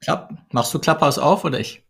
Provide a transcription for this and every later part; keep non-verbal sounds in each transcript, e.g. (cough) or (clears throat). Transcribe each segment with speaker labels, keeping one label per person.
Speaker 1: Klapp, machst du Klapphaus auf oder ich?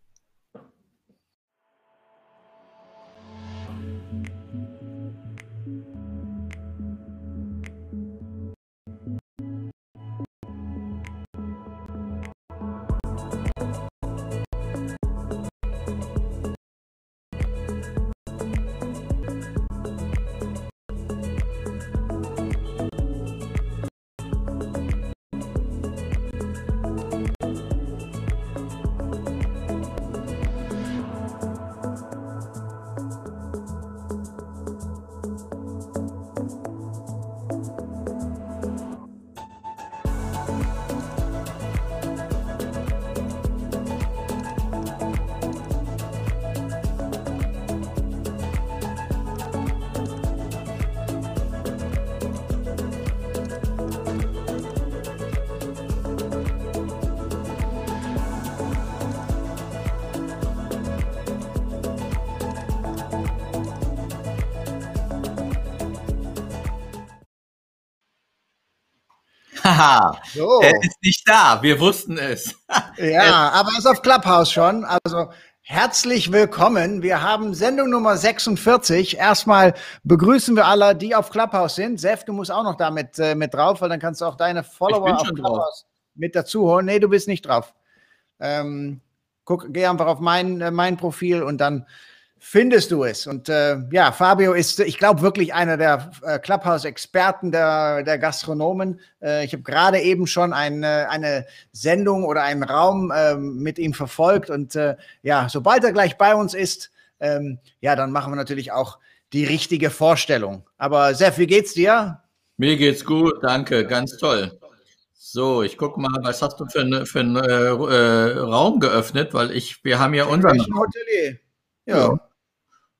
Speaker 1: Haha, so. er ist nicht da. Wir wussten es. (laughs)
Speaker 2: ja, aber er ist auf Clubhouse schon. Also herzlich willkommen. Wir haben Sendung Nummer 46. Erstmal begrüßen wir alle, die auf Clubhouse sind. Sef, du musst auch noch da mit, äh, mit drauf, weil dann kannst du auch deine Follower auf Clubhouse drauf. mit dazu holen. Nee, du bist nicht drauf. Ähm, guck, geh einfach auf mein, äh, mein Profil und dann findest du es. Und äh, ja, Fabio ist, ich glaube, wirklich einer der äh, Clubhouse-Experten der, der Gastronomen. Äh, ich habe gerade eben schon ein, äh, eine Sendung oder einen Raum ähm, mit ihm verfolgt. Und äh, ja, sobald er gleich bei uns ist, ähm, ja, dann machen wir natürlich auch die richtige Vorstellung. Aber Sef, wie geht's dir?
Speaker 1: Mir geht's gut, danke, ganz toll. So, ich gucke mal, was hast du für, eine, für einen äh, Raum geöffnet, weil ich, wir haben ja unseren. Hotelier.
Speaker 2: Ja.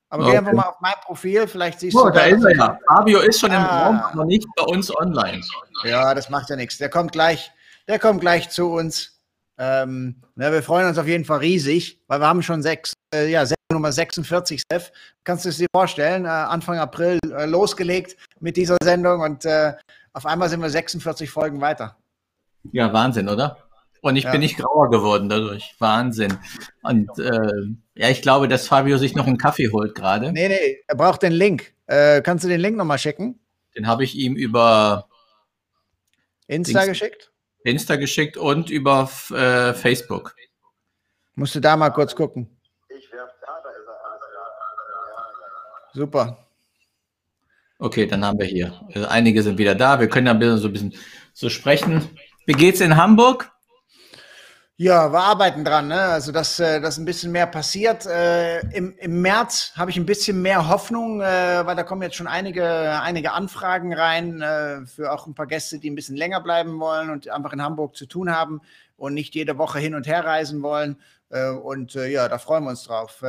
Speaker 2: Aber okay. geh einfach mal auf mein Profil, vielleicht siehst
Speaker 1: oh, du. Da ist er ja. Fabio ist schon ah. im Raum, aber nicht bei uns online.
Speaker 2: Ja, das macht ja nichts. Der kommt gleich, der kommt gleich zu uns. Ähm, na, wir freuen uns auf jeden Fall riesig, weil wir haben schon sechs, äh, ja, Nummer 46, Steph. Kannst du es dir vorstellen? Äh, Anfang April äh, losgelegt mit dieser Sendung und äh, auf einmal sind wir 46 Folgen weiter.
Speaker 1: Ja, Wahnsinn, oder? Und ich ja. bin nicht grauer geworden dadurch. Wahnsinn. Und äh, ja, ich glaube, dass Fabio sich noch einen Kaffee holt gerade.
Speaker 2: Nee, nee, er braucht den Link. Äh, kannst du den Link nochmal schicken?
Speaker 1: Den habe ich ihm über
Speaker 2: Insta Dings, geschickt?
Speaker 1: Insta geschickt und über äh, Facebook.
Speaker 2: Musst du da mal kurz gucken. Ich werf da, da ist
Speaker 1: er. Super. Okay, dann haben wir hier. Also einige sind wieder da. Wir können dann so ein bisschen so sprechen. Wie geht's in Hamburg?
Speaker 2: Ja, wir arbeiten dran, ne? also dass, äh, dass ein bisschen mehr passiert. Äh, im, Im März habe ich ein bisschen mehr Hoffnung, äh, weil da kommen jetzt schon einige, einige Anfragen rein äh, für auch ein paar Gäste, die ein bisschen länger bleiben wollen und einfach in Hamburg zu tun haben und nicht jede Woche hin und her reisen wollen. Äh, und äh, ja, da freuen wir uns drauf.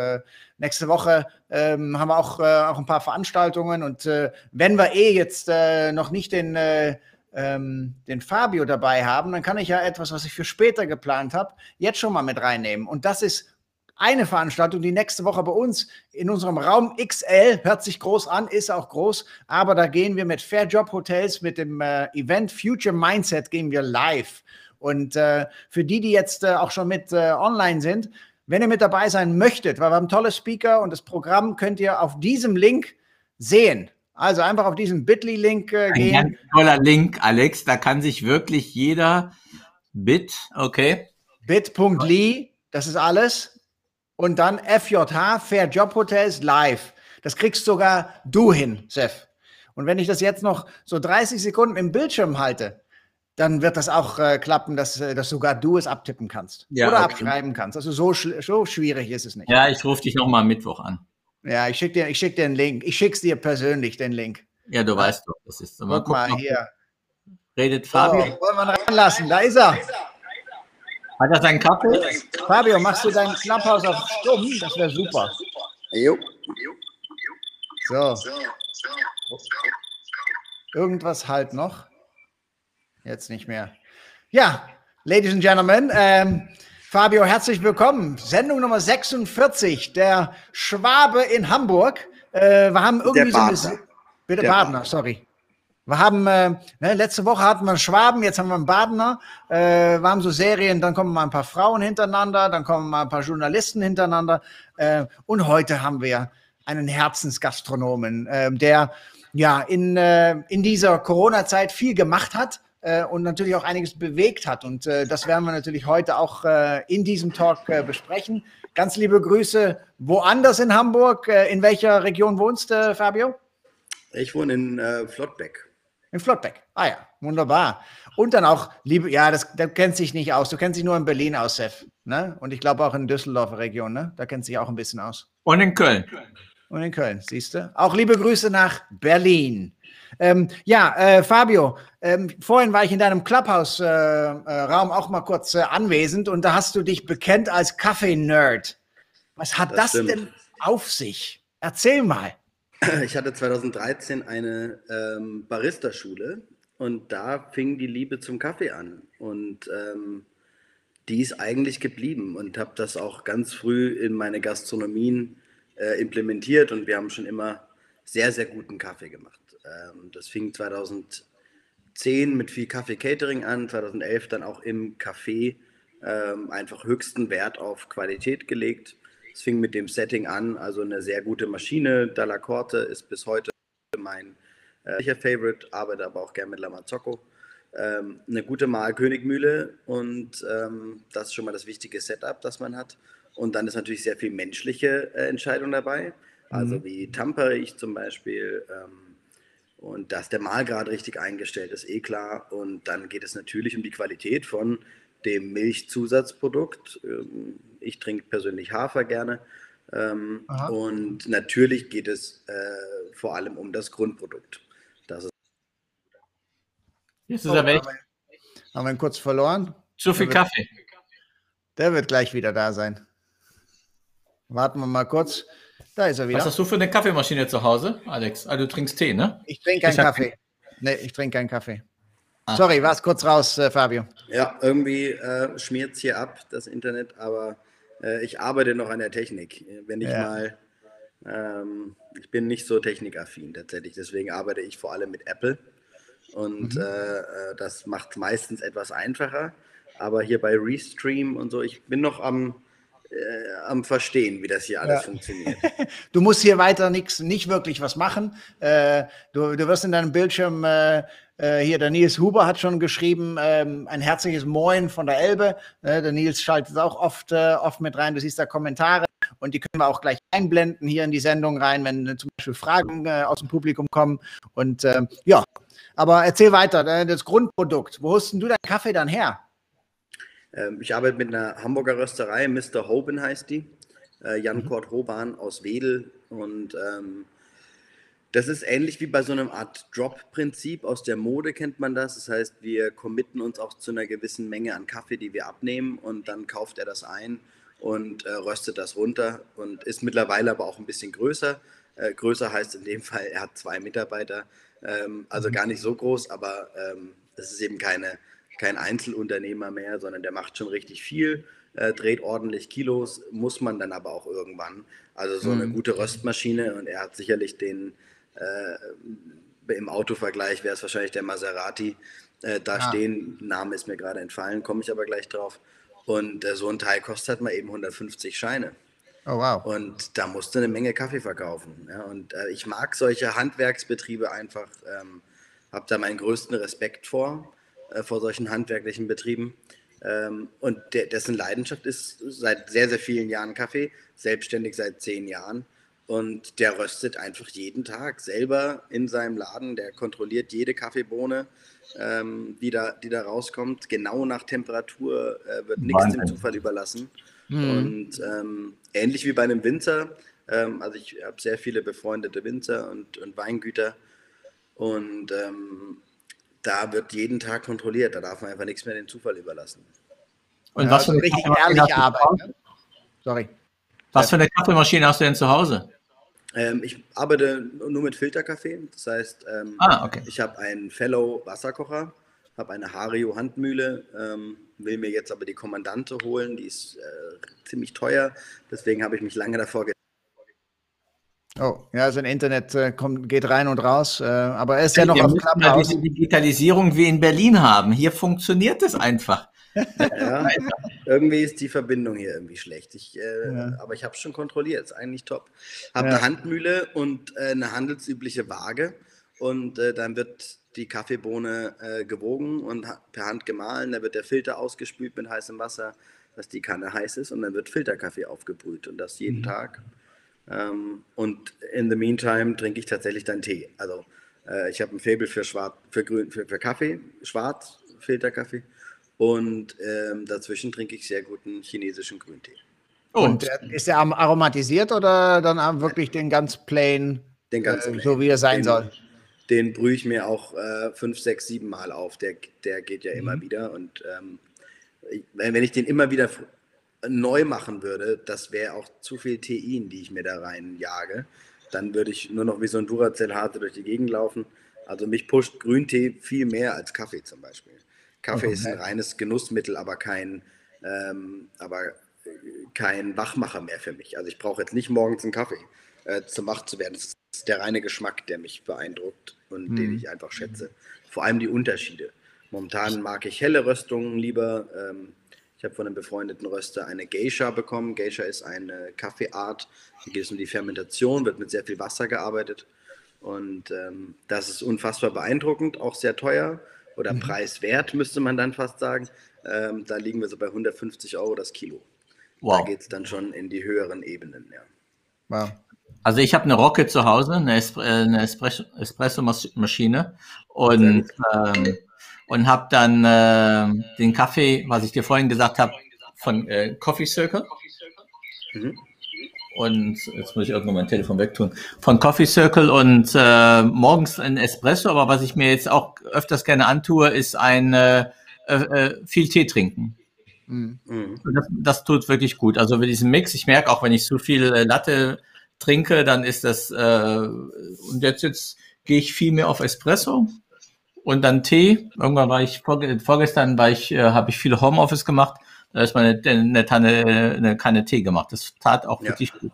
Speaker 2: nächste Woche ähm, haben wir auch, auch ein paar Veranstaltungen und wenn wir eh jetzt noch nicht den ähm, den Fabio dabei haben, dann kann ich ja etwas, was ich für später geplant habe, jetzt schon mal mit reinnehmen. Und das ist eine Veranstaltung, die nächste Woche bei uns in unserem Raum XL, hört sich groß an, ist auch groß, aber da gehen wir mit Fair Job Hotels, mit dem äh, Event Future Mindset, gehen wir live. Und äh, für die, die jetzt äh, auch schon mit äh, online sind, wenn ihr mit dabei sein möchtet, weil wir haben tolle Speaker und das Programm könnt ihr auf diesem Link sehen. Also einfach auf diesen Bitly-Link äh, gehen. Ein ganz
Speaker 1: toller Link, Alex. Da kann sich wirklich jeder Bit, okay.
Speaker 2: Bit.ly, das ist alles. Und dann FJH, Fair Job Hotels live. Das kriegst sogar du hin, Sef. Und wenn ich das jetzt noch so 30 Sekunden im Bildschirm halte, dann wird das auch äh, klappen, dass, äh, dass sogar du es abtippen kannst ja, oder okay. abschreiben kannst. Also so, so schwierig ist es nicht.
Speaker 1: Ja, ich rufe dich nochmal Mittwoch an.
Speaker 2: Ja, ich schicke dir, schick dir einen Link. Ich schicke es dir persönlich, den Link.
Speaker 1: Ja, du weißt doch, das ist.
Speaker 2: Mal, guck mal hier.
Speaker 1: Redet Fabio.
Speaker 2: So, wollen wir ihn ranlassen? Da ist er.
Speaker 1: Hat er seinen Kaffee?
Speaker 2: Fabio, machst du dein Clubhouse auf stumm? Das wäre super. Jo. So. Irgendwas halt noch. Jetzt nicht mehr. Ja, Ladies and Gentlemen, ähm, Fabio, herzlich willkommen. Sendung Nummer 46, der Schwabe in Hamburg. Äh, wir haben irgendwie
Speaker 3: so eine.
Speaker 2: Bitte, der Partner, sorry. Wir haben, äh, ne, letzte Woche hatten wir einen Schwaben, jetzt haben wir einen Badener. Äh, wir haben so Serien, dann kommen mal ein paar Frauen hintereinander, dann kommen mal ein paar Journalisten hintereinander. Äh, und heute haben wir einen Herzensgastronomen, äh, der ja in, äh, in dieser Corona-Zeit viel gemacht hat äh, und natürlich auch einiges bewegt hat. Und äh, das werden wir natürlich heute auch äh, in diesem Talk äh, besprechen. Ganz liebe Grüße woanders in Hamburg. Äh, in welcher Region wohnst du, Fabio?
Speaker 3: Ich wohne in äh, Flottbeck.
Speaker 2: In Flottbeck. Ah ja, wunderbar. Und dann auch, liebe, ja, das, das kennt sich nicht aus. Du kennst dich nur in Berlin aus, Sef. Ne? Und ich glaube auch in Düsseldorfer Region, ne? Da kennt sich auch ein bisschen aus.
Speaker 1: Und in Köln.
Speaker 2: Und in Köln, siehst du? Auch liebe Grüße nach Berlin. Ähm, ja, äh, Fabio, ähm, vorhin war ich in deinem Clubhouse-Raum äh, äh, auch mal kurz äh, anwesend und da hast du dich bekennt als Kaffee-Nerd. Was hat das, das denn auf sich? Erzähl mal.
Speaker 3: Ich hatte 2013 eine ähm, Barista-Schule und da fing die Liebe zum Kaffee an. Und ähm, die ist eigentlich geblieben und habe das auch ganz früh in meine Gastronomien äh, implementiert und wir haben schon immer sehr, sehr guten Kaffee gemacht. Ähm, das fing 2010 mit viel Kaffee-Catering an, 2011 dann auch im Café ähm, einfach höchsten Wert auf Qualität gelegt. Es fing mit dem Setting an, also eine sehr gute Maschine. Dalla Corte ist bis heute mein äh, Favorite, arbeite aber auch gerne mit Lamazocco. Ähm, eine gute Mahlkönigmühle und ähm, das ist schon mal das wichtige Setup, das man hat. Und dann ist natürlich sehr viel menschliche äh, Entscheidung dabei, also mhm. wie tampere ich zum Beispiel. Ähm, und dass der Mahlgrad richtig eingestellt ist, eh klar. Und dann geht es natürlich um die Qualität von dem Milchzusatzprodukt. Ähm, ich trinke persönlich Hafer gerne. Ähm, und natürlich geht es äh, vor allem um das Grundprodukt. Das ist
Speaker 2: Jetzt ist er weg. Haben wir ihn kurz verloren?
Speaker 1: Zu viel der Kaffee.
Speaker 2: Wird, der wird gleich wieder da sein. Warten wir mal kurz. Da ist er wieder.
Speaker 1: Was hast du für eine Kaffeemaschine zu Hause, Alex? Also du trinkst Tee, ne?
Speaker 2: Ich trinke keinen Kaffee. Nee, ich trinke keinen Kaffee. Ah. Sorry, war's kurz raus, äh, Fabio.
Speaker 3: Ja, irgendwie äh, schmiert es hier ab, das Internet, aber äh, ich arbeite noch an der Technik. Wenn ich ja. mal, ähm, ich bin nicht so technikaffin tatsächlich, deswegen arbeite ich vor allem mit Apple und mhm. Äh, äh, das macht meistens etwas einfacher. Aber hier bei Restream und so, ich bin noch am, äh, am Verstehen, wie das hier alles ja. funktioniert. (laughs)
Speaker 2: Du musst hier weiter nix, nicht wirklich was machen. Äh, du, du wirst in deinem Bildschirm äh, äh, hier, der Nils Huber hat schon geschrieben, ähm, ein herzliches Moin von der Elbe. Äh, der Nils schaltet auch oft, äh, oft mit rein. Du siehst da Kommentare und die können wir auch gleich einblenden hier in die Sendung rein, wenn äh, zum Beispiel Fragen äh, aus dem Publikum kommen. Und äh, ja, aber erzähl weiter, äh, das Grundprodukt. Wo hast denn du deinen Kaffee dann her?
Speaker 3: Ähm, ich arbeite mit einer Hamburger Rösterei, Mr. Hoben heißt die. Äh, Jan mhm. Kurt Hoban aus Wedel. Und ähm, das ist ähnlich wie bei so einem Art Drop-Prinzip. Aus der Mode kennt man das. Das heißt, wir committen uns auch zu einer gewissen Menge an Kaffee, die wir abnehmen. Und dann kauft er das ein und äh, röstet das runter und ist mittlerweile aber auch ein bisschen größer. Äh, größer heißt in dem Fall, er hat zwei Mitarbeiter. Ähm, also mhm. gar nicht so groß, aber ähm, es ist eben keine kein Einzelunternehmer mehr, sondern der macht schon richtig viel, äh, dreht ordentlich Kilos, muss man dann aber auch irgendwann. Also so mhm. eine gute Röstmaschine und er hat sicherlich den, äh, im Autovergleich wäre es wahrscheinlich der Maserati äh, da ah. stehen. Name ist mir gerade entfallen, komme ich aber gleich drauf. Und äh, so ein Teil kostet halt mal eben 150 Scheine. Oh, wow. Und da musst du eine Menge Kaffee verkaufen. Ja? Und äh, ich mag solche Handwerksbetriebe einfach, ähm, habe da meinen größten Respekt vor äh, vor solchen handwerklichen Betrieben. Ähm, und der, dessen Leidenschaft ist seit sehr, sehr vielen Jahren Kaffee, selbstständig seit zehn Jahren. Und der röstet einfach jeden Tag selber in seinem Laden. Der kontrolliert jede Kaffeebohne, ähm, die, da, die da rauskommt. Genau nach Temperatur äh, wird nichts dem Zufall überlassen. Mhm. Und ähm, ähnlich wie bei einem Winzer, ähm, also ich habe sehr viele befreundete Winzer und, und Weingüter. Und ähm, da wird jeden Tag kontrolliert. Da darf man einfach nichts mehr den Zufall überlassen.
Speaker 1: Und ja, was für eine richtig ehrliche Arbeit. Ne? Sorry. Was für eine Kaffeemaschine hast du denn zu Hause?
Speaker 3: Ähm, ich arbeite nur mit Filterkaffee. Das heißt, ähm, ah, okay. ich habe einen Fellow Wasserkocher, habe eine Hario Handmühle, ähm, will mir jetzt aber die Kommandante holen. Die ist äh, ziemlich teuer. Deswegen habe ich mich lange davor
Speaker 2: Oh, ja, sein Internet äh, kommt, geht rein und raus, äh, aber er ist ja noch auf
Speaker 1: Clubhouse. diese Digitalisierung wie in Berlin haben. Hier funktioniert es einfach. (laughs)
Speaker 3: Ja, irgendwie ist die Verbindung hier irgendwie schlecht. Ich, äh, ja. Aber ich habe es schon kontrolliert, ist eigentlich top. Habe ja. eine Handmühle und äh, eine handelsübliche Waage und äh, dann wird die Kaffeebohne äh, gewogen und per Hand gemahlen. Da wird der Filter ausgespült mit heißem Wasser, dass die Kanne heiß ist und dann wird Filterkaffee aufgebrüht und das jeden mhm. Tag. Ähm, und in the meantime trinke ich tatsächlich dann Tee. Also äh, ich habe ein Faible für, Schwarz, für, Grün, für, für Kaffee, Schwarz, Filterkaffee und ähm, dazwischen trinke ich sehr guten chinesischen Grüntee.
Speaker 2: Und, und ist er aromatisiert oder dann wirklich den ganz plain,
Speaker 3: den ganz äh,
Speaker 2: so wie er sein
Speaker 3: den,
Speaker 2: soll?
Speaker 3: Den brühe ich mir auch äh, fünf, sechs, sieben Mal auf. Der, der geht ja mhm. immer wieder. Und ähm, wenn ich den immer wieder neu machen würde, das wäre auch zu viel Tein, die ich mir da reinjage. Dann würde ich nur noch wie so ein Duracell-Harte durch die Gegend laufen. Also mich pusht Grüntee viel mehr als Kaffee zum Beispiel. Kaffee okay. ist ein reines Genussmittel, aber kein, ähm, aber kein Wachmacher mehr für mich. Also ich brauche jetzt nicht morgens einen Kaffee, äh, zum wach zu werden. Das ist der reine Geschmack, der mich beeindruckt und mhm. den ich einfach schätze. Vor allem die Unterschiede. Momentan mag ich helle Röstungen lieber. Ähm, ich habe von einem befreundeten Röster eine Geisha bekommen. Geisha ist eine Kaffeeart. Hier geht es um die Fermentation, wird mit sehr viel Wasser gearbeitet. Und ähm, das ist unfassbar beeindruckend, auch sehr teuer oder mhm. preiswert, müsste man dann fast sagen. Ähm, da liegen wir so bei 150 Euro das Kilo. Wow. Da geht es dann schon in die höheren Ebenen, ja.
Speaker 1: Wow. Also ich habe eine Rocket zu Hause, eine, Espre äh, eine Espresso-Maschine und, ähm, und habe dann äh, den Kaffee, was ich dir vorhin gesagt habe, von äh, Coffee Circle. Mhm und jetzt muss ich irgendwann mein Telefon wegtun, von Coffee Circle und äh, morgens ein Espresso, aber was ich mir jetzt auch öfters gerne antue, ist ein äh, äh, viel Tee trinken. Mhm. Das, das, tut wirklich gut. Also mit diesem Mix, ich merke auch, wenn ich zu viel äh, Latte trinke, dann ist das, äh, und jetzt, jetzt gehe ich viel mehr auf Espresso und dann Tee. Irgendwann war ich, vorgestern war ich, äh, habe ich viel Homeoffice gemacht da ist mal eine, eine, Tanne, eine Kanne Tee gemacht. Das tat auch ja. wirklich gut.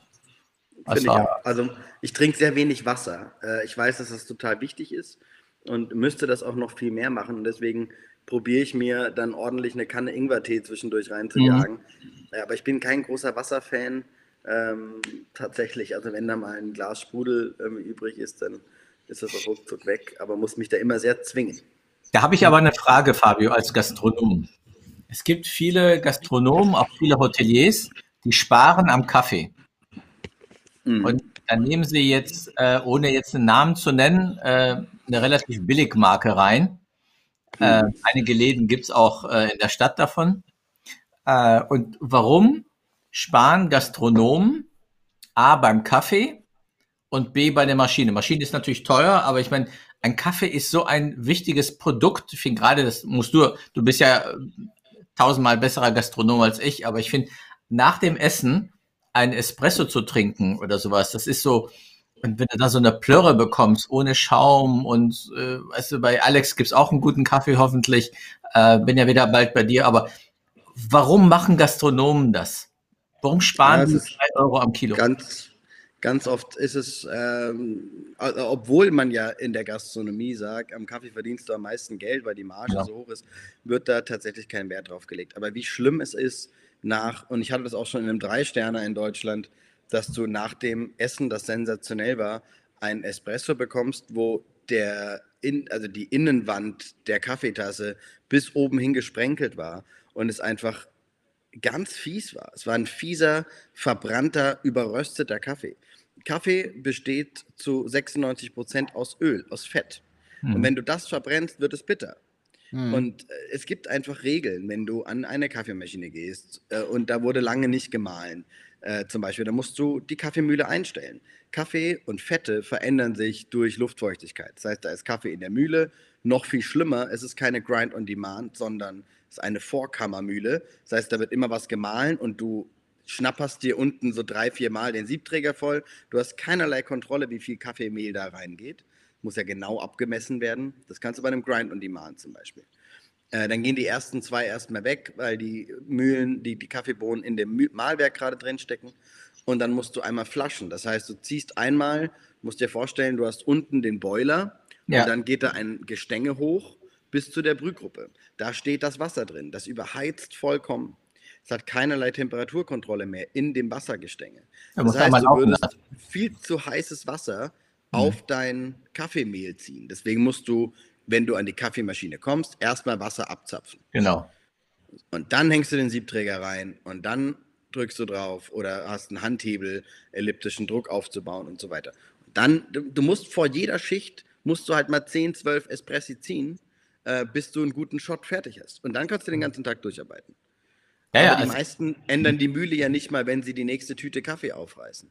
Speaker 3: Ich also ich trinke sehr wenig Wasser. Äh, ich weiß, dass das total wichtig ist und müsste das auch noch viel mehr machen. Und deswegen probiere ich mir dann ordentlich eine Kanne Ingwertee zwischendurch reinzujagen. Mhm. Aber ich bin kein großer Wasserfan. Ähm, tatsächlich, also wenn da mal ein Glas Sprudel ähm, übrig ist, dann ist das auch ruckzuck weg, aber muss mich da immer sehr zwingen.
Speaker 1: Da habe ich aber eine Frage, Fabio, als Gastronom. Es gibt viele Gastronomen, auch viele Hoteliers, die sparen am Kaffee. Mhm. Und dann nehmen sie jetzt, äh, ohne jetzt einen Namen zu nennen, äh, eine relativ billig Marke rein. Äh, mhm. einige Läden gibt es auch äh, in der Stadt davon. Äh, und warum sparen Gastronomen A beim Kaffee und B bei der Maschine? Maschine ist natürlich teuer, aber ich meine, ein Kaffee ist so ein wichtiges Produkt. Ich finde gerade, das musst du, du bist ja tausendmal besserer Gastronom als ich, aber ich finde, nach dem Essen ein Espresso zu trinken oder sowas, das ist so, und wenn du da so eine Plörre bekommst, ohne Schaum und äh, weißt du, bei Alex gibt's auch einen guten Kaffee hoffentlich, äh, bin ja wieder bald bei dir, aber warum machen Gastronomen das? Warum sparen ja, sie drei Euro am Kilo?
Speaker 3: Ganz, Ganz oft ist es, ähm, obwohl man ja in der Gastronomie sagt, am Kaffee verdienst du am meisten Geld, weil die Marge ja. so hoch ist, wird da tatsächlich kein Wert drauf gelegt. Aber wie schlimm es ist, nach, und ich hatte das auch schon in einem Drei-Sterner in Deutschland, dass du nach dem Essen, das sensationell war, ein Espresso bekommst, wo der in, also die Innenwand der Kaffeetasse bis oben hin gesprenkelt war und es einfach ganz fies war. Es war ein fieser, verbrannter, überrösteter Kaffee. Kaffee besteht zu 96 Prozent aus Öl, aus Fett. Mhm. Und wenn du das verbrennst, wird es bitter. Mhm. Und äh, es gibt einfach Regeln, wenn du an eine Kaffeemaschine gehst äh, und da wurde lange nicht gemahlen, äh, zum Beispiel, dann musst du die Kaffeemühle einstellen. Kaffee und Fette verändern sich durch Luftfeuchtigkeit. Das heißt, da ist Kaffee in der Mühle. Noch viel schlimmer, es ist keine Grind on Demand, sondern es ist eine Vorkammermühle. Das heißt, da wird immer was gemahlen und du schnapperst dir unten so drei, vier Mal den Siebträger voll. Du hast keinerlei Kontrolle, wie viel Kaffeemehl da reingeht. Muss ja genau abgemessen werden. Das kannst du bei einem Grind on Demand zum Beispiel. Äh, dann gehen die ersten zwei erstmal weg, weil die Mühlen, die, die Kaffeebohnen in dem Mahlwerk gerade drin stecken. und dann musst du einmal flaschen. Das heißt, du ziehst einmal, musst dir vorstellen, du hast unten den Boiler ja. und dann geht da ein Gestänge hoch bis zu der Brühgruppe. Da steht das Wasser drin. Das überheizt vollkommen. Es hat keinerlei Temperaturkontrolle mehr in dem Wassergestänge. Das heißt, du würdest viel zu heißes Wasser mhm. auf dein Kaffeemehl ziehen. Deswegen musst du, wenn du an die Kaffeemaschine kommst, erstmal Wasser abzapfen.
Speaker 1: Genau.
Speaker 3: Und dann hängst du den Siebträger rein und dann drückst du drauf oder hast einen Handhebel, elliptischen Druck aufzubauen und so weiter. Und dann, du, du, musst vor jeder Schicht, musst du halt mal 10, 12 Espressi ziehen, äh, bis du einen guten Shot fertig hast. Und dann kannst du den ganzen Tag durcharbeiten. Ja, Aber ja, die also meisten ändern die Mühle ja nicht mal, wenn sie die nächste Tüte Kaffee aufreißen.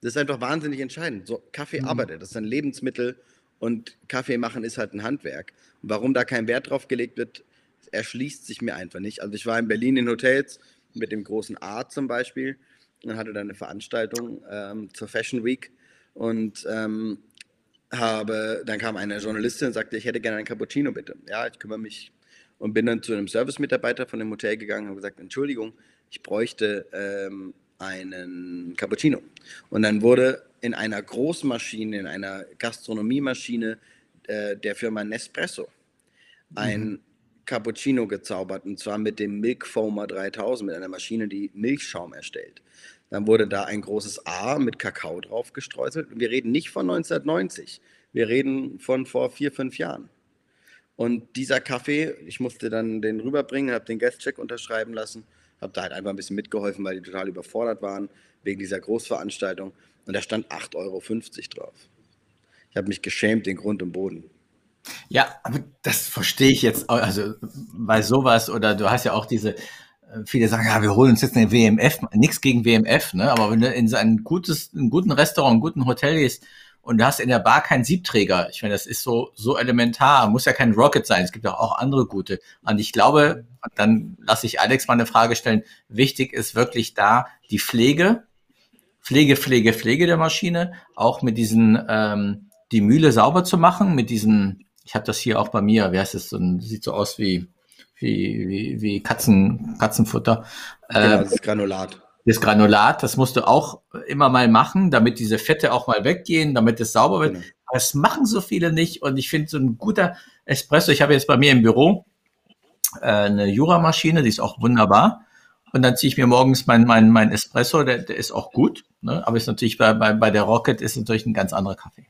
Speaker 3: Das ist einfach wahnsinnig entscheidend. So, Kaffee mhm. arbeitet, das ist ein Lebensmittel und Kaffee machen ist halt ein Handwerk. Und warum da kein Wert drauf gelegt wird, erschließt sich mir einfach nicht. Also ich war in Berlin in Hotels mit dem großen A zum Beispiel und hatte dann eine Veranstaltung ähm, zur Fashion Week und ähm, habe, dann kam eine Journalistin und sagte, ich hätte gerne einen Cappuccino bitte. Ja, ich kümmere mich und bin dann zu einem Service-Mitarbeiter von dem Hotel gegangen und gesagt, Entschuldigung, ich bräuchte ähm, einen Cappuccino. Und dann wurde in einer Großmaschine, in einer Gastronomiemaschine äh, der Firma Nespresso ein mhm. Cappuccino gezaubert und zwar mit dem Milk Foamer 3000, mit einer Maschine, die Milchschaum erstellt. Dann wurde da ein großes A mit Kakao drauf gestreuselt. Wir reden nicht von 1990, wir reden von vor vier, fünf Jahren. Und dieser Kaffee, ich musste dann den rüberbringen, habe den Guest-Check unterschreiben lassen, habe da halt einfach ein bisschen mitgeholfen, weil die total überfordert waren wegen dieser Großveranstaltung. Und da stand 8,50 Euro drauf. Ich habe mich geschämt, den Grund und Boden.
Speaker 1: Ja, aber das verstehe ich jetzt, also bei sowas oder du hast ja auch diese, äh, viele sagen, ja, wir holen uns jetzt eine WMF, nichts gegen WMF, ne? aber wenn du in so ein gutes, einen guten Restaurant, einen guten Hotel gehst und du hast in der Bar keinen Siebträger, ich meine, das ist so, so elementar, muss ja kein Rocket sein, es gibt auch, auch andere gute. Und ich glaube, dann lasse ich Alex mal eine Frage stellen, wichtig ist wirklich da die Pflege, Pflege, Pflege, Pflege der Maschine, auch mit diesen, ähm, die Mühle sauber zu machen, mit diesen ich habe das hier auch bei mir, wie heißt es, so ein, sieht so aus wie, wie, wie, wie Katzen, Katzenfutter.
Speaker 3: Genau, äh, das Granulat.
Speaker 1: Das Granulat, das musst du auch immer mal machen, damit diese Fette auch mal weggehen, damit es sauber wird. Genau. Das machen so viele nicht und ich finde so ein guter Espresso, ich habe jetzt bei mir im Büro äh, eine Jura-Maschine, die ist auch wunderbar. Und dann ziehe ich mir morgens mein, mein, mein Espresso, der, der ist auch gut, ne? aber ist natürlich bei, bei, bei der Rocket ist natürlich ein ganz anderer Kaffee.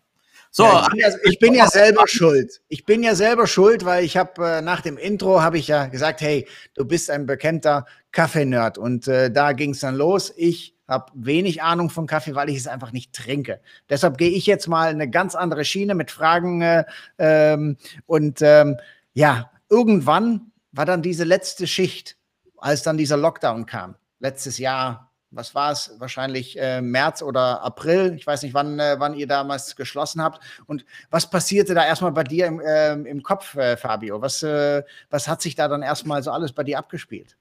Speaker 2: So, ja, ich, bin ja, ich, bin ja, selber schuld. Ich bin ja selber schuld, weil ich habe äh, nach dem Intro habe ich ja gesagt, hey, du bist ein bekannter Kaffee-Nerd und äh, da ging es dann los. Ich habe wenig Ahnung von Kaffee, weil ich es einfach nicht trinke. Deshalb gehe ich jetzt mal eine ganz andere Schiene mit Fragen äh, ähm, und ähm, ja, irgendwann war dann diese letzte Schicht, als dann dieser Lockdown kam, letztes Jahr, was war es, wahrscheinlich äh, März oder April. Ich weiß nicht, wann, äh, wann ihr damals geschlossen habt. Und was passierte da erstmal bei dir im, äh, im Kopf, äh, Fabio? Was, äh, was hat sich da dann erstmal so alles bei dir abgespielt?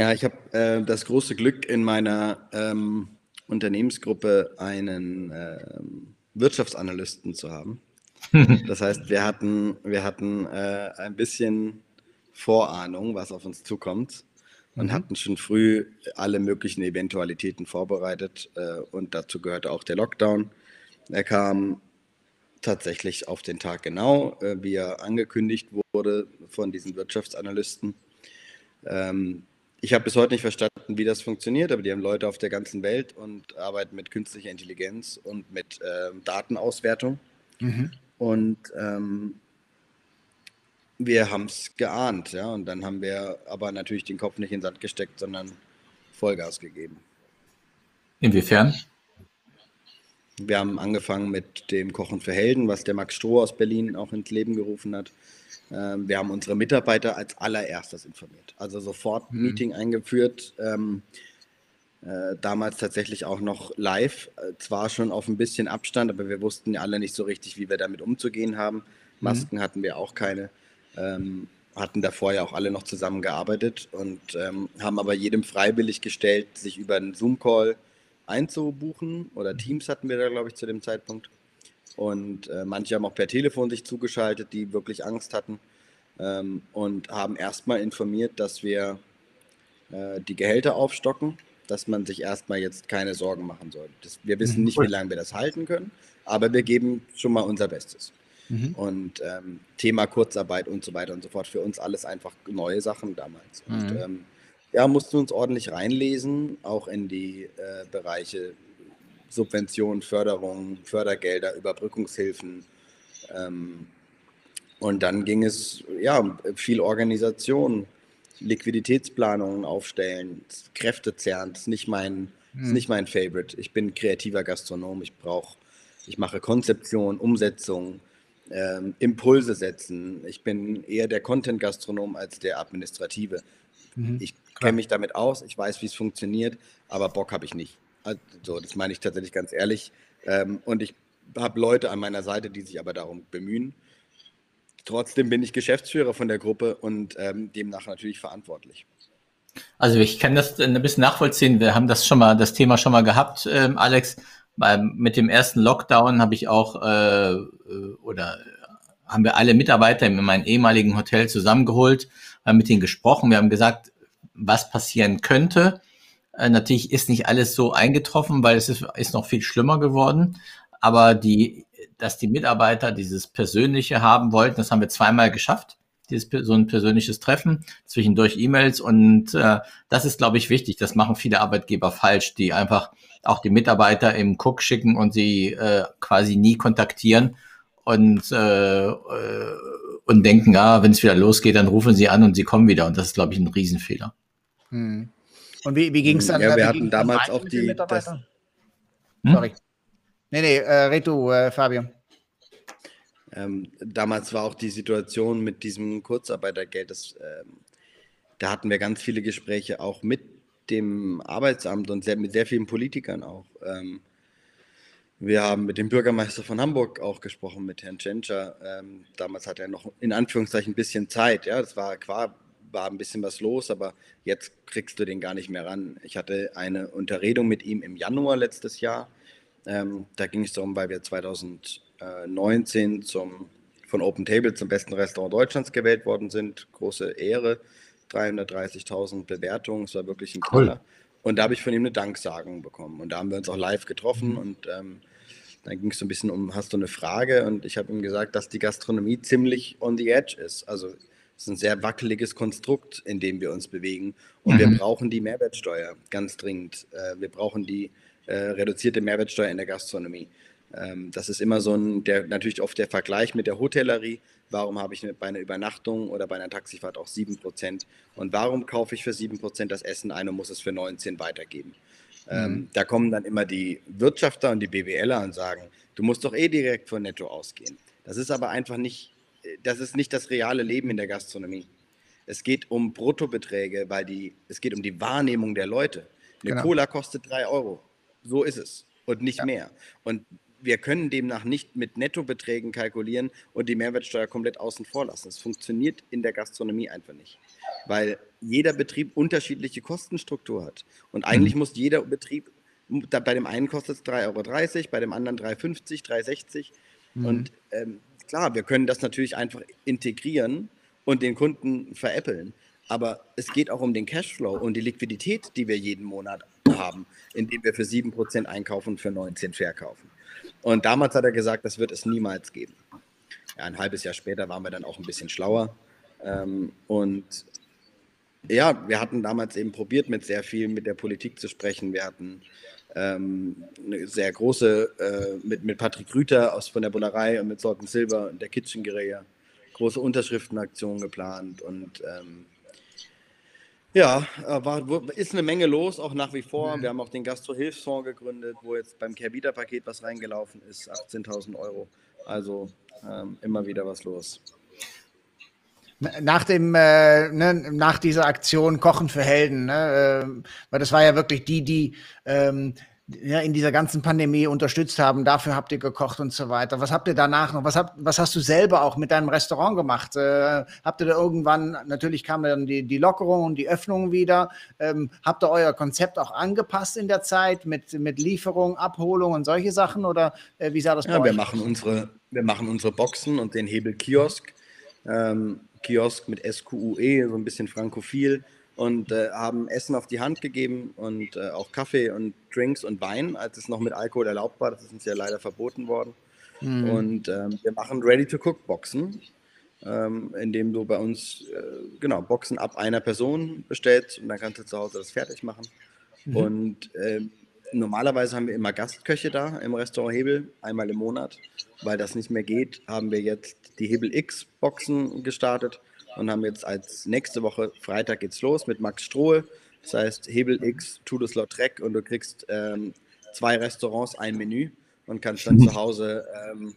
Speaker 3: Ja, ich habe äh, das große Glück, in meiner ähm, Unternehmensgruppe einen ähm, Wirtschaftsanalysten zu haben. (laughs) Das heißt, wir hatten, wir hatten ein bisschen Vorahnung, was auf uns zukommt und mhm. hatten schon früh alle möglichen Eventualitäten vorbereitet. Äh, und dazu gehörte auch der Lockdown. Er kam tatsächlich auf den Tag genau, äh, wie er angekündigt wurde von diesen Wirtschaftsanalysten. Ähm, ich habe bis heute nicht verstanden, wie das funktioniert, aber die haben Leute auf der ganzen Welt und arbeiten mit künstlicher Intelligenz und mit ähm, Datenauswertung. Mhm. Und ähm, wir haben es geahnt, ja, und dann haben wir aber natürlich den Kopf nicht in den Sand gesteckt, sondern Vollgas gegeben.
Speaker 1: Inwiefern?
Speaker 3: Wir haben angefangen mit dem Kochen für Helden, was der Max Stroh aus Berlin auch ins Leben gerufen hat. Ähm, wir haben unsere Mitarbeiter als allererstes informiert. Also sofort mhm. Meeting eingeführt. Ähm, äh, damals tatsächlich auch noch live. Äh, zwar schon auf ein bisschen Abstand, aber wir wussten ja alle nicht so richtig, wie wir damit umzugehen haben. Mhm. Masken mhm. hatten wir auch keine. Ähm, hatten davor ja auch alle noch zusammengearbeitet und ähm, haben aber jedem freiwillig gestellt, sich über einen Zoom-Call einzubuchen oder Teams hatten wir da, glaube ich, zu dem Zeitpunkt. Und äh, manche haben auch per Telefon sich zugeschaltet, die wirklich Angst hatten ähm, und haben erstmal informiert, dass wir äh, die Gehälter aufstocken. dass man sich erstmal jetzt keine Sorgen machen soll. Das, wir wissen mhm. nicht, wie lange wir das halten können, aber wir geben schon mal unser Bestes. Mhm. Und ähm, Thema Kurzarbeit und so weiter und so fort, für uns alles einfach neue Sachen damals. Mhm. Und ähm, ja, mussten uns ordentlich reinlesen, auch in die äh, Bereiche Subventionen, Förderung, Fördergelder, Überbrückungshilfen. Ähm, und dann ging es, ja, viel Organisation, Liquiditätsplanungen aufstellen, Kräfte zerren, das ist nicht mein, hm. ist nicht mein Favorite. Ich bin kreativer Gastronom, ich brauche, ich mache Konzeption, Umsetzung, ähm, Impulse setzen. Ich bin eher der Content-Gastronom als der Administrative. Mhm, ich kenne mich damit aus, ich weiß, wie es funktioniert, aber Bock habe ich nicht. Also, das meine ich tatsächlich ganz ehrlich. Ähm, und ich habe Leute an meiner Seite, die sich aber darum bemühen. Trotzdem bin ich Geschäftsführer von der Gruppe und ähm, demnach natürlich verantwortlich.
Speaker 1: Also ich kann das ein bisschen nachvollziehen. Wir haben das schon mal, das Thema schon mal gehabt, ähm, Alex. Mit dem ersten Lockdown habe ich auch äh, äh oder haben wir alle Mitarbeiter in meinem ehemaligen Hotel zusammengeholt, haben mit ihnen gesprochen. Wir haben gesagt, was passieren könnte. Äh, natürlich ist nicht alles so eingetroffen, weil es ist, ist noch viel schlimmer geworden. Aber die, dass die Mitarbeiter dieses Persönliche haben wollten, das haben wir zweimal geschafft. Dieses, so ein persönliches Treffen, zwischendurch E-Mails. Und äh, das ist, glaube ich, wichtig. Das machen viele Arbeitgeber falsch, die einfach auch die Mitarbeiter im Cook schicken und sie äh, quasi nie kontaktieren und, äh, äh und denken, ah, wenn es wieder losgeht, dann rufen sie an und sie kommen wieder. Und das ist, glaube ich, ein Riesenfehler. Hm.
Speaker 2: Und wie, wie ging es dann?
Speaker 3: Ja, wir hatten damals auch die. Das, hm?
Speaker 2: Sorry. Nee, nee, äh, red du, äh, Fabio.
Speaker 3: Ähm, damals war auch die Situation mit diesem Kurzarbeitergeld, das, ähm, da hatten wir ganz viele Gespräche auch mit dem Arbeitsamt und sehr, mit sehr vielen Politikern auch. Ähm, wir haben mit dem Bürgermeister von Hamburg auch gesprochen, mit Herrn Tschentscher. Ähm, damals hat er noch in Anführungszeichen ein bisschen Zeit. Ja, das war klar, war ein bisschen was los, aber jetzt kriegst du den gar nicht mehr ran. Ich hatte eine Unterredung mit ihm im Januar letztes Jahr. Ähm, da ging es darum, weil wir 2019 zum, von Open Table zum besten Restaurant Deutschlands gewählt worden sind. Große Ehre. 330.000 Bewertungen. Es war wirklich ein cool. Knaller. Und da habe ich von ihm eine Danksagung bekommen. Und da haben wir uns auch live getroffen und ähm, dann ging es so ein bisschen um, hast du eine Frage? Und ich habe ihm gesagt, dass die Gastronomie ziemlich on the edge ist. Also es ist ein sehr wackeliges Konstrukt, in dem wir uns bewegen. Und mhm. wir brauchen die Mehrwertsteuer ganz dringend. Äh, wir brauchen die äh, reduzierte Mehrwertsteuer in der Gastronomie. Ähm, das ist immer so ein, der, natürlich oft der Vergleich mit der Hotellerie. Warum habe ich bei einer Übernachtung oder bei einer Taxifahrt auch 7%? Und warum kaufe ich für 7% das Essen ein und muss es für 19 weitergeben? Ähm, mhm. da kommen dann immer die Wirtschafter und die BWLer und sagen, du musst doch eh direkt von Netto ausgehen. Das ist aber einfach nicht das ist nicht das reale Leben in der Gastronomie. Es geht um Bruttobeträge, weil die, es geht um die Wahrnehmung der Leute. Eine genau. Cola kostet drei Euro. So ist es. Und nicht ja. mehr. Und wir können demnach nicht mit Nettobeträgen kalkulieren und die Mehrwertsteuer komplett außen vor lassen. Das funktioniert in der Gastronomie einfach nicht. Weil jeder Betrieb unterschiedliche Kostenstruktur hat. Und eigentlich mhm. muss jeder Betrieb, bei dem einen kostet es 3,30 Euro, bei dem anderen 3,50, 3,60. Mhm. Und ähm, Klar, wir können das natürlich einfach integrieren und den Kunden veräppeln. Aber es geht auch um den Cashflow und die Liquidität, die wir jeden Monat haben, indem wir für 7% einkaufen und für 19 verkaufen. Und damals hat er gesagt, das wird es niemals geben. Ja, ein halbes Jahr später waren wir dann auch ein bisschen schlauer. Ähm, und ja, wir hatten damals eben probiert, mit sehr viel mit der Politik zu sprechen. Wir hatten ähm, eine sehr große, äh, mit, mit Patrick Rüther aus von der Bullerei und mit Sorten Silber und der Kitchen Guerilla, große Unterschriftenaktion geplant und ähm, ja, äh, war, ist eine Menge los, auch nach wie vor. Mhm. Wir haben auch den Gastro-Hilfsfonds gegründet, wo jetzt beim Care-Paket was reingelaufen ist, 18.000 Euro. Also ähm, immer wieder was los.
Speaker 2: Nach dem, äh, ne, nach dieser Aktion Kochen für Helden, ne, äh, weil das war ja wirklich die, die ähm, ja, in dieser ganzen Pandemie unterstützt haben. Dafür habt ihr gekocht und so weiter. Was habt ihr danach noch? Was, habt, was hast du selber auch mit deinem Restaurant gemacht? Äh, habt ihr da irgendwann, natürlich kam dann die, die Lockerung und die Öffnung wieder. Ähm, habt ihr euer Konzept auch angepasst in der Zeit mit, mit Lieferung, Abholung und solche Sachen? Oder äh, wie sah das
Speaker 3: ja, bei euch? Wir machen, unsere, wir machen unsere Boxen und den Hebelkiosk. Ähm, Kiosk mit SQUE, so ein bisschen frankophil. und äh, haben Essen auf die Hand gegeben und äh, auch Kaffee und Drinks und Wein, als es noch mit Alkohol erlaubt war. Das ist uns ja leider verboten worden. Mhm. Und ähm, wir machen Ready-to-Cook-Boxen, ähm, indem du bei uns äh, genau Boxen ab einer Person bestellst und dann kannst du zu Hause das fertig machen. Mhm. Und ähm, normalerweise haben wir immer Gastköche da im Restaurant Hebel, einmal im Monat. Weil das nicht mehr geht, haben wir jetzt die Hebel X-Boxen gestartet und haben jetzt als nächste Woche Freitag geht's los mit Max Strohe. Das heißt Hebel X, Lautrec und du kriegst ähm, zwei Restaurants, ein Menü und kannst dann zu Hause ähm,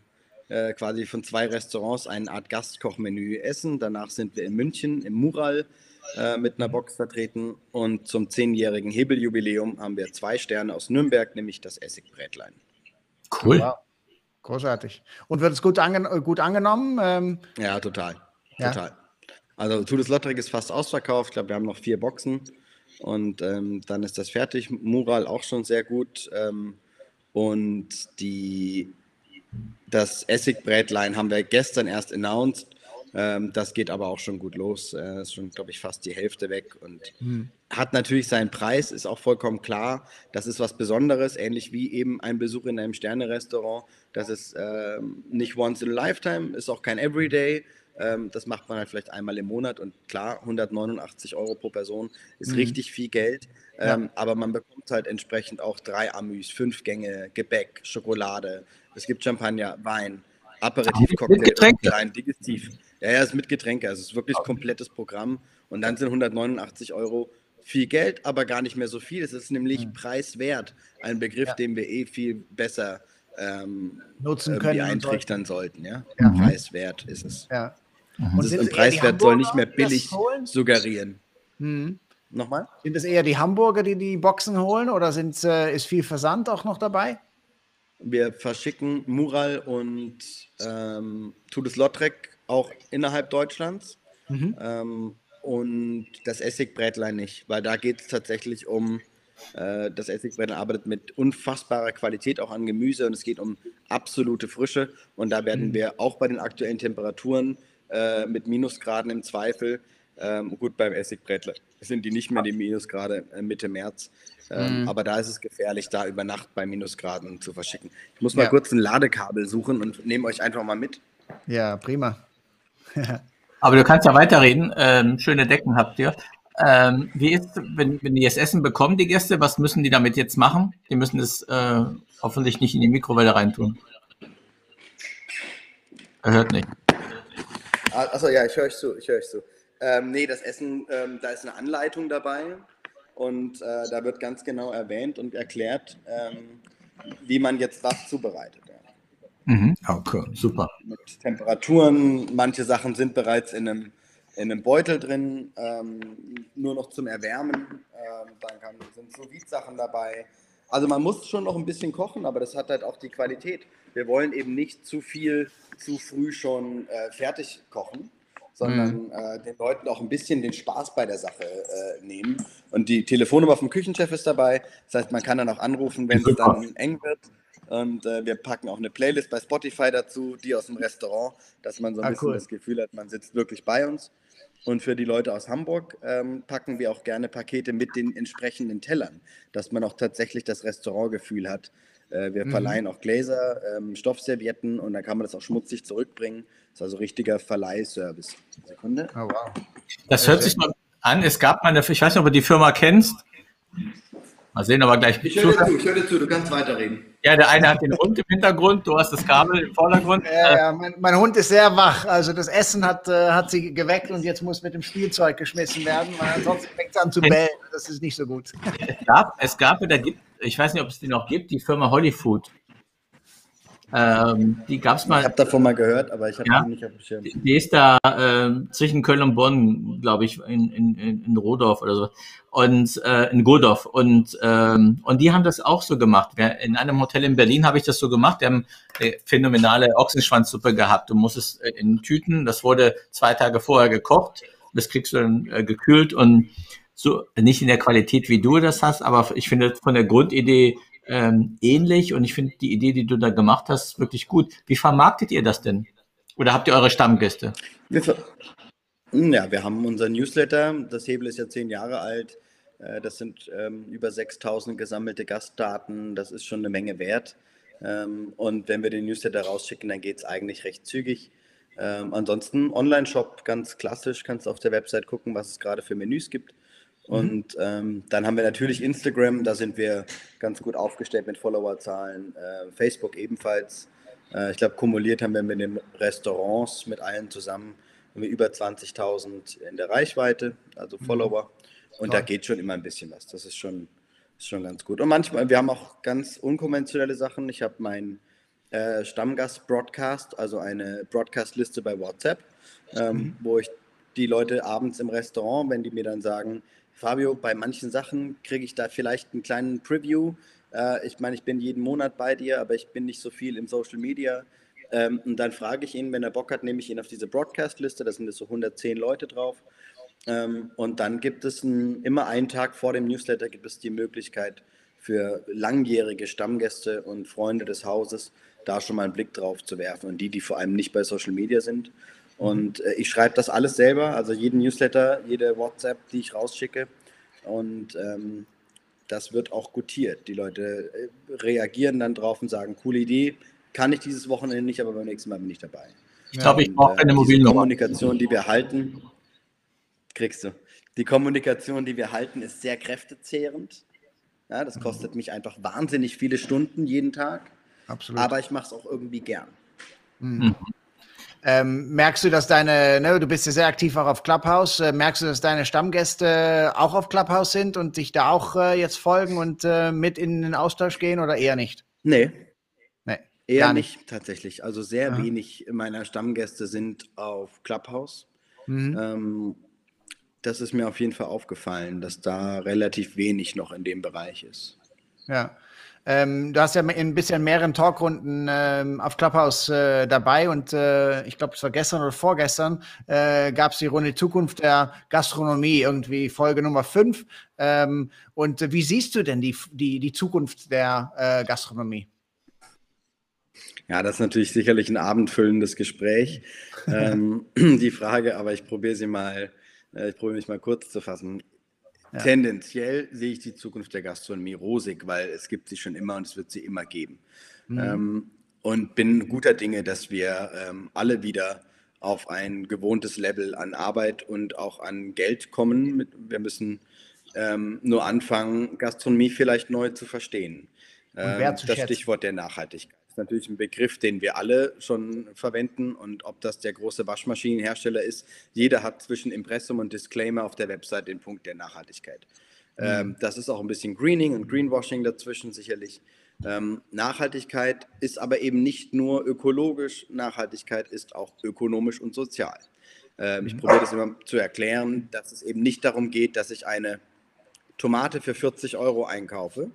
Speaker 3: äh, quasi von zwei Restaurants eine Art Gastkochmenü essen. Danach sind wir in München im Mural äh, mit einer Box vertreten und zum zehnjährigen Hebeljubiläum haben wir zwei Sterne aus Nürnberg, nämlich das Essigbrätlein.
Speaker 2: Cool. Wow. Großartig. Und wird es gut, angen gut angenommen? Ähm,
Speaker 3: ja, total. Ja. Total. Also Todes Lotterig ist fast ausverkauft. Ich glaube, wir haben noch vier Boxen und ähm, dann ist das fertig. Mural auch schon sehr gut. Ähm, und die, das Essigbrätlein haben wir gestern erst announced. Ähm, das geht aber auch schon gut los. Äh, ist schon, glaube ich, fast die Hälfte weg und mhm. hat natürlich seinen Preis, ist auch vollkommen klar. Das ist was Besonderes, ähnlich wie eben ein Besuch in einem Sterne-Restaurant. Das ist ähm, nicht once in a lifetime, ist auch kein Everyday. Ähm, das macht man halt vielleicht einmal im Monat und klar, 189 Euro pro Person ist mhm. richtig viel Geld, ähm, ja. aber man bekommt halt entsprechend auch drei Amüs, fünf Gänge, Gebäck, Schokolade, es gibt Champagner, Wein, Aperitif, Cocktail, klein, Digestiv. Ja, ja, ist mit Getränke, also es ist wirklich komplettes Programm und dann sind 189 Euro viel Geld, aber gar nicht mehr so viel. Es ist nämlich mhm. preiswert, ein Begriff, ja. den wir eh viel besser ähm,
Speaker 2: nutzen können,
Speaker 3: eintrichtern sollten. Ja? ja? Preiswert ist es.
Speaker 2: Ja.
Speaker 3: Mhm. Und, und Preiswert soll nicht mehr billig suggerieren.
Speaker 2: Mhm. Nochmal? Sind es eher die Hamburger, die die Boxen holen oder sind, äh, ist viel Versand auch noch dabei?
Speaker 3: Wir verschicken Mural und ähm, Tudes Lottrek auch innerhalb Deutschlands. Mhm. Ähm, und das Essigbrätlein nicht, weil da geht es tatsächlich um, äh, das Essigbrätlein arbeitet mit unfassbarer Qualität auch an Gemüse und es geht um absolute Frische. Und da werden mhm. wir auch bei den aktuellen Temperaturen äh, mit Minusgraden im Zweifel. Ähm, gut, beim Essigbrettle sind die nicht mehr die Minusgrade äh, Mitte März. Ähm, mhm. Aber da ist es gefährlich, da über Nacht bei Minusgraden zu verschicken. Ich muss mal ja. kurz ein Ladekabel suchen und nehme euch einfach mal mit.
Speaker 2: Ja, prima.
Speaker 1: Aber du kannst ja weiterreden. Ähm, schöne Decken habt ihr. Ähm, wie ist, wenn, wenn die das Essen bekommen, die Gäste, was müssen die damit jetzt machen? Die müssen es äh, hoffentlich nicht in die Mikrowelle reintun. Er hört nicht.
Speaker 3: Ah, achso, ja, ich höre euch zu, ich höre euch zu. Ähm, nee, das Essen, ähm, da ist eine Anleitung dabei und äh, da wird ganz genau erwähnt und erklärt, ähm, wie man jetzt was zubereitet.
Speaker 1: Mhm. Okay, super.
Speaker 3: Mit Temperaturen, manche Sachen sind bereits in einem, in einem Beutel drin, ähm, nur noch zum Erwärmen. Ähm, dann kann, sind so Sachen dabei. Also man muss schon noch ein bisschen kochen, aber das hat halt auch die Qualität. Wir wollen eben nicht zu viel zu früh schon äh, fertig kochen, sondern mhm. äh, den Leuten auch ein bisschen den Spaß bei der Sache äh, nehmen. Und die Telefonnummer vom Küchenchef ist dabei. Das heißt, man kann dann auch anrufen, wenn es dann eng wird. Und äh, wir packen auch eine Playlist bei Spotify dazu, die aus dem Restaurant, dass man so ein ah, bisschen cool. das Gefühl hat, man sitzt wirklich bei uns. Und für die Leute aus Hamburg ähm, packen wir auch gerne Pakete mit den entsprechenden Tellern, dass man auch tatsächlich das Restaurantgefühl hat. Äh, wir mhm. verleihen auch Gläser, ähm, Stoffservietten und dann kann man das auch schmutzig zurückbringen. Das ist also richtiger Verleihservice.
Speaker 1: Sekunde. Oh, wow. Das hört sich mal an. Es gab mal eine, ich weiß nicht, ob du die Firma kennst. Mal sehen, aber gleich.
Speaker 3: Ich höre dir zu, ich höre zu, du kannst weiterreden.
Speaker 1: Ja, der eine hat den Hund im Hintergrund, du hast das Kabel im Vordergrund.
Speaker 2: Ja, ja mein, mein, Hund ist sehr wach. Also das Essen hat, äh, hat sie geweckt und jetzt muss mit dem Spielzeug geschmissen werden, weil ansonsten fängt es an zu bellen. Das ist nicht so gut.
Speaker 1: Es gab, es gab oder gibt, ich weiß nicht, ob es die noch gibt, die Firma Hollyfood. Ähm, die gab es mal.
Speaker 3: Ich habe davon mal gehört, aber ich habe ja, nicht auf dem Schirm.
Speaker 1: Die ist da äh, zwischen Köln und Bonn, glaube ich, in, in, in Rodorf oder so. Und äh, in Godorf. Und, ähm, und die haben das auch so gemacht. In einem Hotel in Berlin habe ich das so gemacht. Die haben eine phänomenale Ochsenschwanzsuppe gehabt. Du musst es äh, in Tüten, das wurde zwei Tage vorher gekocht. Das kriegst du dann äh, gekühlt und so nicht in der Qualität, wie du das hast, aber ich finde von der Grundidee ähm, ähnlich und ich finde die Idee, die du da gemacht hast, wirklich gut. Wie vermarktet ihr das denn? Oder habt ihr eure Stammgäste?
Speaker 3: Hm, ja, wir haben unser Newsletter. Das Hebel ist ja zehn Jahre alt. Äh, das sind ähm, über 6000 gesammelte Gastdaten. Das ist schon eine Menge wert. Ähm, und wenn wir den Newsletter rausschicken, dann geht es eigentlich recht zügig. Ähm, ansonsten Online-Shop, ganz klassisch, kannst auf der Website gucken, was es gerade für Menüs gibt. Mhm. Und ähm, dann haben wir natürlich Instagram, da sind wir ganz gut aufgestellt mit Followerzahlen. Äh, Facebook ebenfalls. Äh, ich glaube, kumuliert haben wir mit den Restaurants, mit allen zusammen, haben wir über 20.000 in der Reichweite, also mhm. Follower. Und Toll. da geht schon immer ein bisschen was. Das ist schon, ist schon ganz gut. Und manchmal, wir haben auch ganz unkonventionelle Sachen. Ich habe meinen äh, Stammgast-Broadcast, also eine Broadcast-Liste bei WhatsApp, ähm, mhm. wo ich die Leute abends im Restaurant, wenn die mir dann sagen, Fabio, bei manchen Sachen kriege ich da vielleicht einen kleinen Preview. Äh, ich meine, ich bin jeden Monat bei dir, aber ich bin nicht so viel im Social Media. Ähm, und dann frage ich ihn, wenn er Bock hat, nehme ich ihn auf diese Broadcast-Liste, da sind so 110 Leute drauf. Ähm, und dann gibt es ein, immer einen Tag vor dem Newsletter gibt es die Möglichkeit für langjährige Stammgäste und Freunde des Hauses da schon mal einen Blick drauf zu werfen und die, die vor allem nicht bei Social Media sind. Und äh, ich schreibe das alles selber, also jeden Newsletter, jede WhatsApp, die ich rausschicke. Und ähm, das wird auch gutiert. Die Leute äh, reagieren dann drauf und sagen, coole Idee, kann ich dieses Wochenende nicht, aber beim nächsten Mal bin ich dabei.
Speaker 1: Ich glaube, ich brauche eine äh, Mobilnummer.
Speaker 3: Die Kommunikation, die wir halten, kriegst du. Die Kommunikation, die wir halten, ist sehr kräftezehrend. Ja, das kostet mich einfach wahnsinnig viele Stunden jeden Tag. Absolut. Aber ich mache es auch irgendwie gern.
Speaker 2: Mhm. Ähm, merkst du, dass deine, ne, du bist ja sehr aktiv auch auf Clubhouse, äh, merkst du, dass deine Stammgäste auch auf Clubhouse sind und dich da auch äh, jetzt folgen und äh, mit in den Austausch gehen oder eher nicht?
Speaker 3: Nee. Nee. Eher nicht. nicht. tatsächlich. Also sehr ja. wenig meiner Stammgäste sind auf Clubhouse. Mhm. Ähm, das ist mir auf jeden Fall aufgefallen, dass da relativ wenig noch in dem Bereich ist.
Speaker 2: Ja. Ähm, du hast ja in ein bisschen mehreren Talkrunden ähm, auf Clubhouse äh, dabei und äh, ich glaube, es war gestern oder vorgestern, äh, gab es die Runde Zukunft der Gastronomie, irgendwie Folge Nummer 5. Ähm, und wie siehst du denn die, die, die Zukunft der äh, Gastronomie?
Speaker 3: Ja, das ist natürlich sicherlich ein abendfüllendes Gespräch, (laughs) ähm, (clears throat) die Frage, aber ich probiere sie mal, äh, ich probiere mich mal kurz zu fassen. Ja. Tendenziell sehe ich die Zukunft der Gastronomie rosig, weil es gibt sie schon immer und es wird sie immer geben. Mhm. Ähm, und bin guter Dinge, dass wir ähm, alle wieder auf ein gewohntes Level an Arbeit und auch an Geld kommen. Wir müssen ähm, nur anfangen, Gastronomie vielleicht neu zu verstehen. Ähm, das Stichwort der Nachhaltigkeit ist natürlich ein Begriff, den wir alle schon verwenden. Und ob das der große Waschmaschinenhersteller ist, jeder hat zwischen Impressum und Disclaimer auf der Website den Punkt der Nachhaltigkeit. Mhm. Ähm, das ist auch ein bisschen Greening und Greenwashing dazwischen sicherlich. Ähm, Nachhaltigkeit ist aber eben nicht nur ökologisch, Nachhaltigkeit ist auch ökonomisch und sozial. Ähm, ich mhm. probiere das immer zu erklären, dass es eben nicht darum geht, dass ich eine Tomate für 40 Euro einkaufe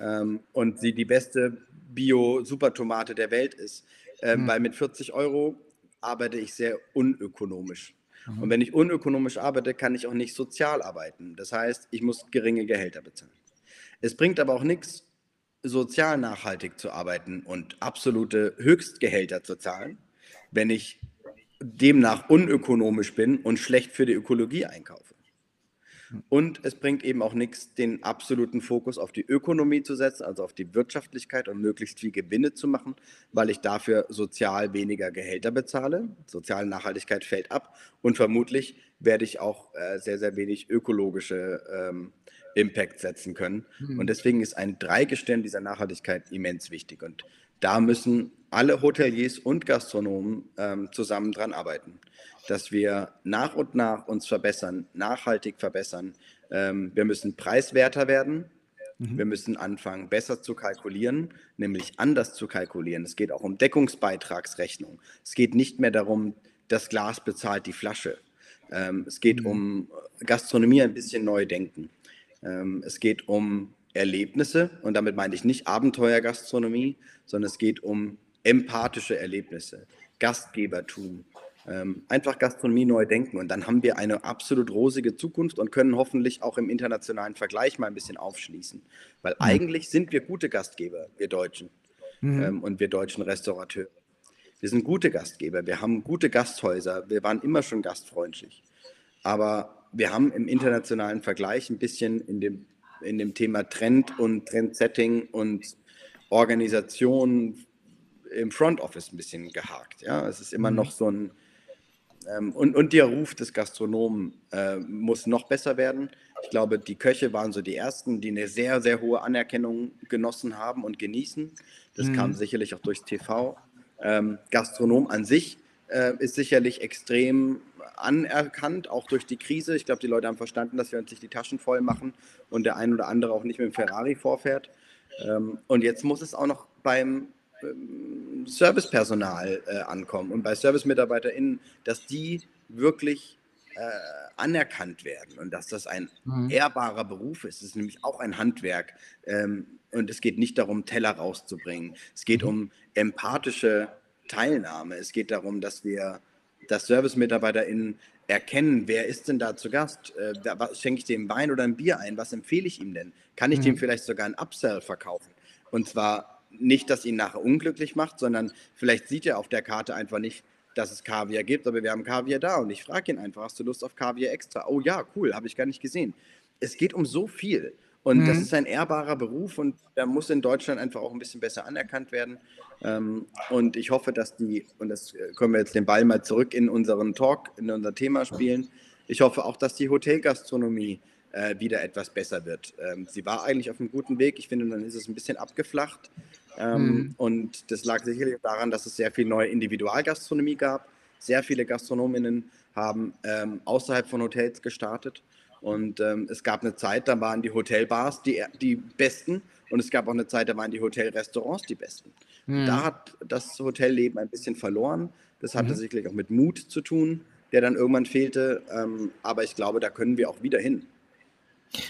Speaker 3: ähm, und sie die beste Bio-Supertomate der Welt ist. Ähm, mhm. Weil mit 40 Euro arbeite ich sehr unökonomisch. Mhm. Und wenn ich unökonomisch arbeite, kann ich auch nicht sozial arbeiten. Das heißt, ich muss geringe Gehälter bezahlen. Es bringt aber auch nichts, sozial nachhaltig zu arbeiten und absolute Höchstgehälter zu zahlen, wenn ich demnach unökonomisch bin und schlecht für die Ökologie einkaufe. Und es bringt eben auch nichts, den absoluten Fokus auf die Ökonomie zu setzen, also auf die Wirtschaftlichkeit und möglichst viel Gewinne zu machen, weil ich dafür sozial weniger Gehälter bezahle. Soziale Nachhaltigkeit fällt ab und vermutlich werde ich auch äh, sehr, sehr wenig ökologische ähm, Impact setzen können. Mhm. Und deswegen ist ein Dreigestirn dieser Nachhaltigkeit immens wichtig. Und da müssen alle Hoteliers und Gastronomen ähm, zusammen dran arbeiten dass wir nach und nach uns verbessern, nachhaltig verbessern. Ähm, wir müssen preiswerter werden. Mhm. Wir müssen anfangen, besser zu kalkulieren, nämlich anders zu kalkulieren. Es geht auch um Deckungsbeitragsrechnung. Es geht nicht mehr darum, das Glas bezahlt die Flasche. Ähm, es geht mhm. um Gastronomie ein bisschen neu denken. Ähm, es geht um Erlebnisse und damit meine ich nicht Abenteuergastronomie, sondern es geht um empathische Erlebnisse, Gastgebertum, ähm, einfach Gastronomie neu denken und dann haben wir eine absolut rosige Zukunft und können hoffentlich auch im internationalen Vergleich mal ein bisschen aufschließen. Weil mhm. eigentlich sind wir gute Gastgeber, wir Deutschen mhm. ähm, und wir deutschen Restaurateure. Wir sind gute Gastgeber, wir haben gute Gasthäuser, wir waren immer schon gastfreundlich. Aber wir haben im internationalen Vergleich ein bisschen in dem, in dem Thema Trend und Trendsetting und Organisation im Front Office ein bisschen gehakt. Ja, es ist immer mhm. noch so ein ähm, und, und der Ruf des Gastronomen äh, muss noch besser werden. Ich glaube, die Köche waren so die ersten, die eine sehr, sehr hohe Anerkennung genossen haben und genießen. Das mhm. kam sicherlich auch durchs TV. Ähm, Gastronom an sich äh, ist sicherlich extrem anerkannt, auch durch die Krise. Ich glaube, die Leute haben verstanden, dass wir uns nicht die Taschen voll machen und der ein oder andere auch nicht mit dem Ferrari vorfährt. Ähm, und jetzt muss es auch noch beim ähm, Servicepersonal äh, ankommen und bei ServicemitarbeiterInnen, dass die wirklich äh, anerkannt werden und dass das ein mhm. ehrbarer Beruf ist. Es ist nämlich auch ein Handwerk ähm, und es geht nicht darum, Teller rauszubringen. Es geht mhm. um empathische Teilnahme. Es geht darum, dass wir, dass ServicemitarbeiterInnen erkennen, wer ist denn da zu Gast? Äh, da, schenke ich dem Wein oder ein Bier ein? Was empfehle ich ihm denn? Kann ich mhm. dem vielleicht sogar ein Upsell verkaufen? Und zwar nicht, dass ihn nachher unglücklich macht, sondern vielleicht sieht er auf der Karte einfach nicht, dass es Kaviar gibt, aber wir haben Kaviar da und ich frage ihn einfach, hast du Lust auf Kaviar extra? Oh ja, cool, habe ich gar nicht gesehen. Es geht um so viel und mhm. das ist ein ehrbarer Beruf und der muss in Deutschland einfach auch ein bisschen besser anerkannt werden. Ähm, und ich hoffe, dass die, und das äh, können wir jetzt den Ball mal zurück in unseren Talk, in unser Thema spielen. Ich hoffe auch, dass die Hotelgastronomie äh, wieder etwas besser wird. Ähm, sie war eigentlich auf einem guten Weg. Ich finde, dann ist es ein bisschen abgeflacht. Ähm, mhm. Und das lag sicherlich daran, dass es sehr viel neue Individualgastronomie gab. Sehr viele Gastronominnen haben außerhalb von Hotels gestartet. Und ähm, es gab eine Zeit, da waren die Hotelbars die, die besten. Und es gab auch eine Zeit, da waren die Hotelrestaurants die besten. Mhm. Da hat das Hotelleben ein bisschen verloren. Das hatte mhm. sicherlich auch mit Mut zu tun, der dann irgendwann fehlte. Ähm, aber ich glaube, da können wir auch wieder hin.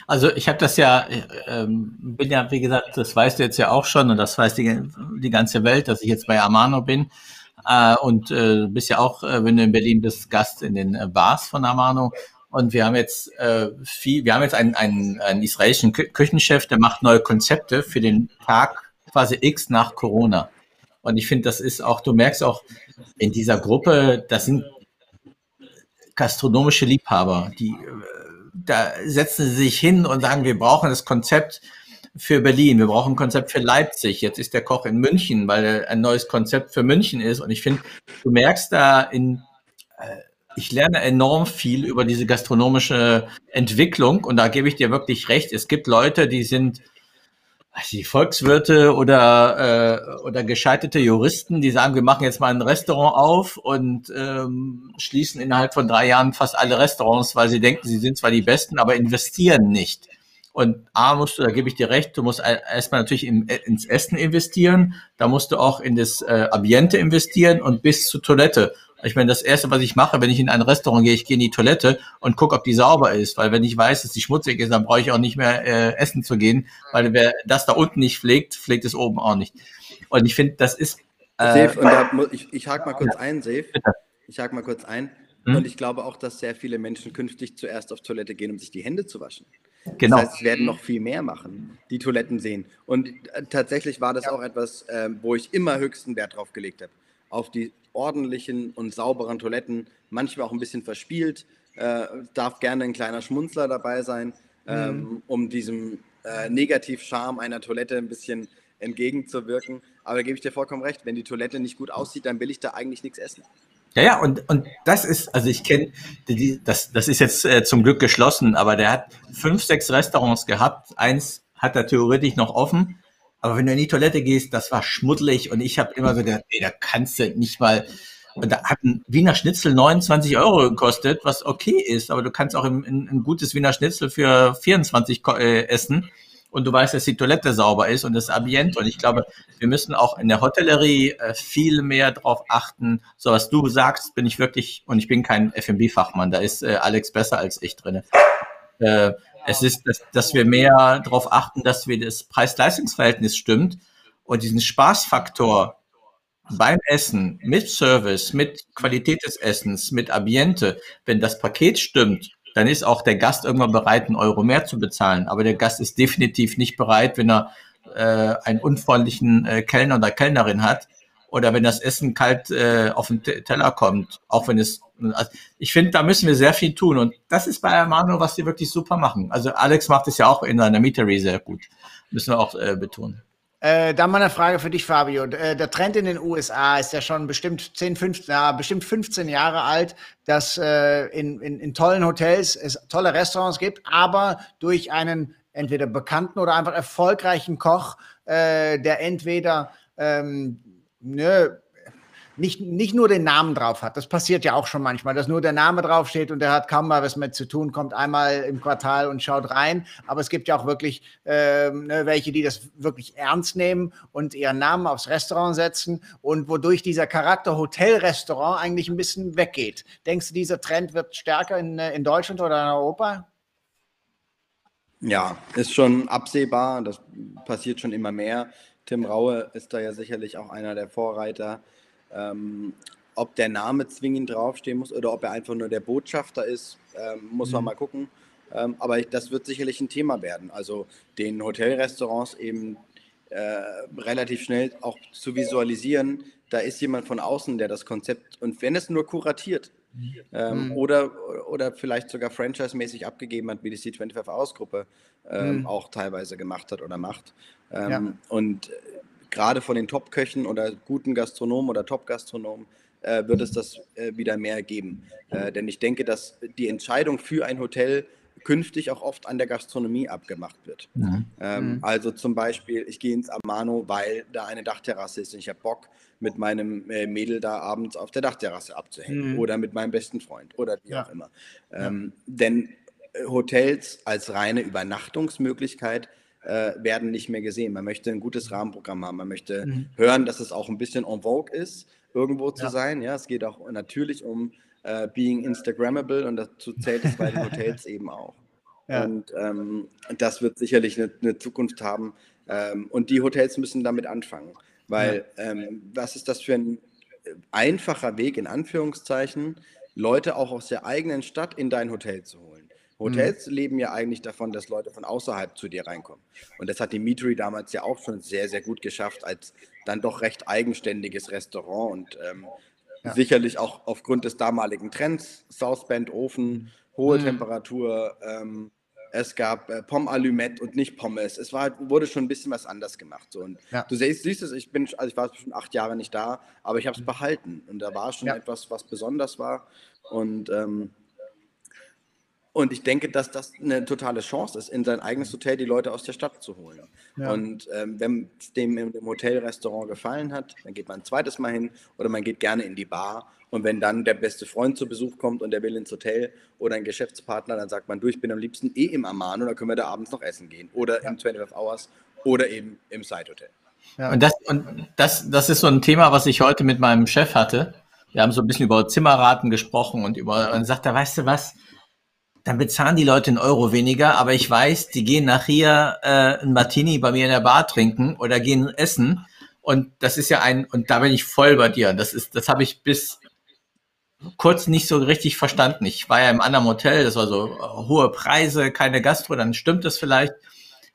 Speaker 1: Also ich habe das ja, ähm, bin ja, wie gesagt, das weißt du jetzt ja auch schon und das weiß die, die ganze Welt, dass ich jetzt bei Amano bin. Äh, und äh, bist ja auch, äh, wenn du in Berlin bist, Gast in den äh, Bars von Amano. Und wir haben jetzt äh, viel, wir haben jetzt einen, einen, einen israelischen Kü Küchenchef, der macht neue Konzepte für den Tag quasi X nach Corona. Und ich finde, das ist auch, du merkst auch in dieser Gruppe, das sind gastronomische Liebhaber, die äh, da setzen sie sich hin und sagen, wir brauchen das Konzept für Berlin, wir brauchen ein Konzept für Leipzig. Jetzt ist der Koch in München, weil ein neues Konzept für München ist. Und ich finde, du merkst da in, äh, ich lerne enorm viel über diese gastronomische Entwicklung und da gebe ich dir wirklich recht. Es gibt Leute, die sind die Volkswirte oder, äh, oder gescheiterte Juristen, die sagen, wir machen jetzt mal ein Restaurant auf und ähm, schließen innerhalb von drei Jahren fast alle Restaurants, weil sie denken, sie sind zwar die Besten, aber investieren nicht. Und A musst du, da gebe ich dir recht, du musst erstmal natürlich in, ins Essen investieren, da musst du auch in das äh, Ambiente investieren und bis zur Toilette. Ich meine, das Erste, was ich mache, wenn ich in ein Restaurant gehe, ich gehe in die Toilette und gucke, ob die sauber ist. Weil wenn ich weiß, dass die schmutzig ist, dann brauche ich auch nicht mehr äh, essen zu gehen. Weil wer das da unten nicht pflegt, pflegt es oben auch nicht. Und ich finde, das ist...
Speaker 3: Äh, Safe, und da, ich, ich hake mal kurz ja. ein, Safe. Ich hake mal kurz ein. Hm? Und ich glaube auch, dass sehr viele Menschen künftig zuerst auf Toilette gehen, um sich die Hände zu waschen. Genau. Das heißt, sie werden noch viel mehr machen, die Toiletten sehen. Und äh, tatsächlich war das ja. auch etwas, äh, wo ich immer höchsten Wert drauf gelegt habe. Auf die ordentlichen und sauberen Toiletten, manchmal auch ein bisschen verspielt. Äh, darf gerne ein kleiner Schmunzler dabei sein, ähm, mhm. um diesem äh, Negativcharme einer Toilette ein bisschen entgegenzuwirken. Aber da gebe ich dir vollkommen recht, wenn die Toilette nicht gut aussieht, dann will ich da eigentlich nichts essen.
Speaker 1: Ja, ja, und, und das ist, also ich kenne, das, das ist jetzt äh, zum Glück geschlossen, aber der hat fünf, sechs Restaurants gehabt. Eins hat er theoretisch noch offen aber wenn du in die Toilette gehst, das war schmuddelig und ich habe immer so gedacht, ey, da kannst du nicht mal. Und da hat ein Wiener Schnitzel 29 Euro gekostet, was okay ist, aber du kannst auch ein, ein gutes Wiener Schnitzel für 24 äh, essen und du weißt, dass die Toilette sauber ist und das Ambiente. Und ich glaube, wir müssen auch in der Hotellerie äh, viel mehr darauf achten. So was du sagst, bin ich wirklich, und ich bin kein F&B-Fachmann, da ist äh, Alex besser als ich drin. Äh, es ist, dass, dass wir mehr darauf achten, dass wir das Preis-Leistungs-Verhältnis stimmt und diesen Spaßfaktor beim Essen mit Service, mit Qualität des Essens, mit Ambiente, wenn das Paket stimmt, dann ist auch der Gast irgendwann bereit, einen Euro mehr zu bezahlen. Aber der Gast ist definitiv nicht bereit, wenn er äh, einen unfreundlichen äh, Kellner oder Kellnerin hat oder wenn das Essen kalt äh, auf den Teller kommt, auch wenn es, also ich finde, da müssen wir sehr viel tun und das ist bei Amano, was die wirklich super machen. Also Alex macht es ja auch in seiner Meetery sehr gut, müssen wir auch äh, betonen.
Speaker 2: Äh, dann mal eine Frage für dich, Fabio. Äh, der Trend in den USA ist ja schon bestimmt 10, 15, ja, bestimmt 15 Jahre alt, dass äh, in, in, in tollen Hotels es tolle Restaurants gibt, aber durch einen entweder bekannten oder einfach erfolgreichen Koch, äh, der entweder ähm, ne, nicht, nicht nur den Namen drauf hat. Das passiert ja auch schon manchmal, dass nur der Name draufsteht und der hat kaum mal was mit zu tun, kommt einmal im Quartal und schaut rein. Aber es gibt ja auch wirklich ne, welche, die das wirklich ernst nehmen und ihren Namen aufs Restaurant setzen und wodurch dieser Charakter Hotel-Restaurant eigentlich ein bisschen weggeht. Denkst du, dieser Trend wird stärker in, äh, in Deutschland oder in Europa?
Speaker 3: Ja, ist schon absehbar. Das passiert schon immer mehr. Tim Raue ist da ja sicherlich auch einer der Vorreiter. Ähm, ob der Name zwingend draufstehen muss oder ob er einfach nur der Botschafter ist, ähm, muss mhm. man mal gucken. Ähm, aber ich, das wird sicherlich ein Thema werden. Also den Hotelrestaurants eben äh, relativ schnell auch zu visualisieren, da ist jemand von außen, der das Konzept, und wenn es nur kuratiert, ähm, mhm. oder, oder vielleicht sogar franchise-mäßig abgegeben hat, wie die C25 Ausgruppe ähm, mhm. auch teilweise gemacht hat oder macht. Ähm, ja. Und gerade von den Top-Köchen oder guten Gastronomen oder Top-Gastronomen äh, wird es das äh, wieder mehr geben. Äh, denn ich denke, dass die Entscheidung für ein Hotel künftig auch oft an der Gastronomie abgemacht wird. Mhm. Ähm, mhm. also zum Beispiel, ich gehe ins Amano, weil da eine Dachterrasse ist und ich habe Bock, mit meinem äh, Mädel da abends auf der Dachterrasse abzuhängen mhm. oder mit meinem besten Freund oder wie ja. auch immer. Ähm, ja. Denn äh, Hotels als reine Übernachtungsmöglichkeit äh, werden nicht mehr gesehen. Man möchte ein gutes Rahmenprogramm haben. Man möchte mhm. hören, dass es auch ein bisschen en vogue ist, irgendwo zu ja. sein. Ja, es geht auch natürlich um äh, being Instagrammable und dazu zählt es bei den Hotels eben auch. (laughs) Ja. Und ähm, das wird sicherlich eine, eine Zukunft haben. Ähm, und die Hotels müssen damit anfangen. Weil ja. ähm, was ist das für ein einfacher Weg, in Anführungszeichen, Leute auch aus der eigenen Stadt in dein Hotel zu holen? Hotels mhm. leben ja eigentlich davon, dass Leute von außerhalb zu dir reinkommen. Und das hat die Meatery damals ja auch schon sehr, sehr gut geschafft, als dann doch recht eigenständiges Restaurant und ähm, ja. sicherlich auch aufgrund des damaligen Trends, Southband Ofen, hohe mhm. Temperatur, ähm, es gab äh, Pomme Allumette und nicht Pommes. Es war, wurde schon ein bisschen was anders gemacht. So. Und ja. du siehst, siehst es, ich bin, also ich war schon acht Jahre nicht da, aber ich habe es behalten. Und da war schon ja. etwas, was besonders war. Und ähm, und ich denke, dass das eine totale Chance ist, in sein eigenes Hotel die Leute aus der Stadt zu holen. Ja. Und ähm, wenn es dem im Hotelrestaurant gefallen hat, dann geht man ein zweites Mal hin oder man geht gerne in die Bar. Und wenn dann der beste Freund zu Besuch kommt und der will ins Hotel oder ein Geschäftspartner, dann sagt man, du, ich bin am liebsten eh im Amano, dann können wir da abends noch essen gehen. Oder ja. im 25 Hours oder eben im Side Hotel.
Speaker 1: Ja. Und, das, und das, das ist so ein Thema, was ich heute mit meinem Chef hatte. Wir haben so ein bisschen über Zimmerraten gesprochen und über, und sagt er, weißt du was, dann bezahlen die Leute einen Euro weniger, aber ich weiß, die gehen nachher äh, ein Martini bei mir in der Bar trinken oder gehen essen. Und das ist ja ein, und da bin ich voll bei dir. Das ist, das habe ich bis kurz nicht so richtig verstanden. Ich war ja im anderen Hotel, das war so äh, hohe Preise, keine Gastro, dann stimmt das vielleicht.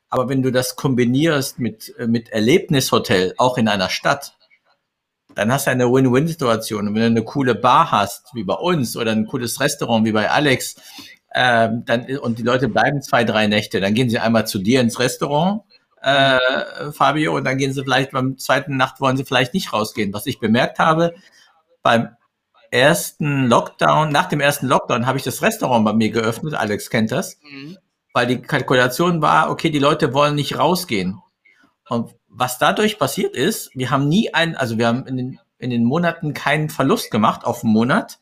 Speaker 1: Aber wenn du das kombinierst mit, äh, mit Erlebnishotel, auch in einer Stadt, dann hast du eine Win-Win-Situation. Und wenn du eine coole Bar hast, wie bei uns, oder ein cooles Restaurant, wie bei Alex, ähm, dann, und die Leute bleiben zwei, drei Nächte. Dann gehen sie einmal zu dir ins Restaurant, äh, Fabio, und dann gehen sie vielleicht beim zweiten Nacht wollen sie vielleicht nicht rausgehen. Was ich bemerkt habe, beim ersten Lockdown, nach dem ersten Lockdown habe ich das Restaurant bei mir geöffnet, Alex kennt das, mhm. weil die Kalkulation war, okay, die Leute wollen nicht rausgehen. Und was dadurch passiert ist, wir haben nie einen, also wir haben in den, in den Monaten keinen Verlust gemacht auf den Monat,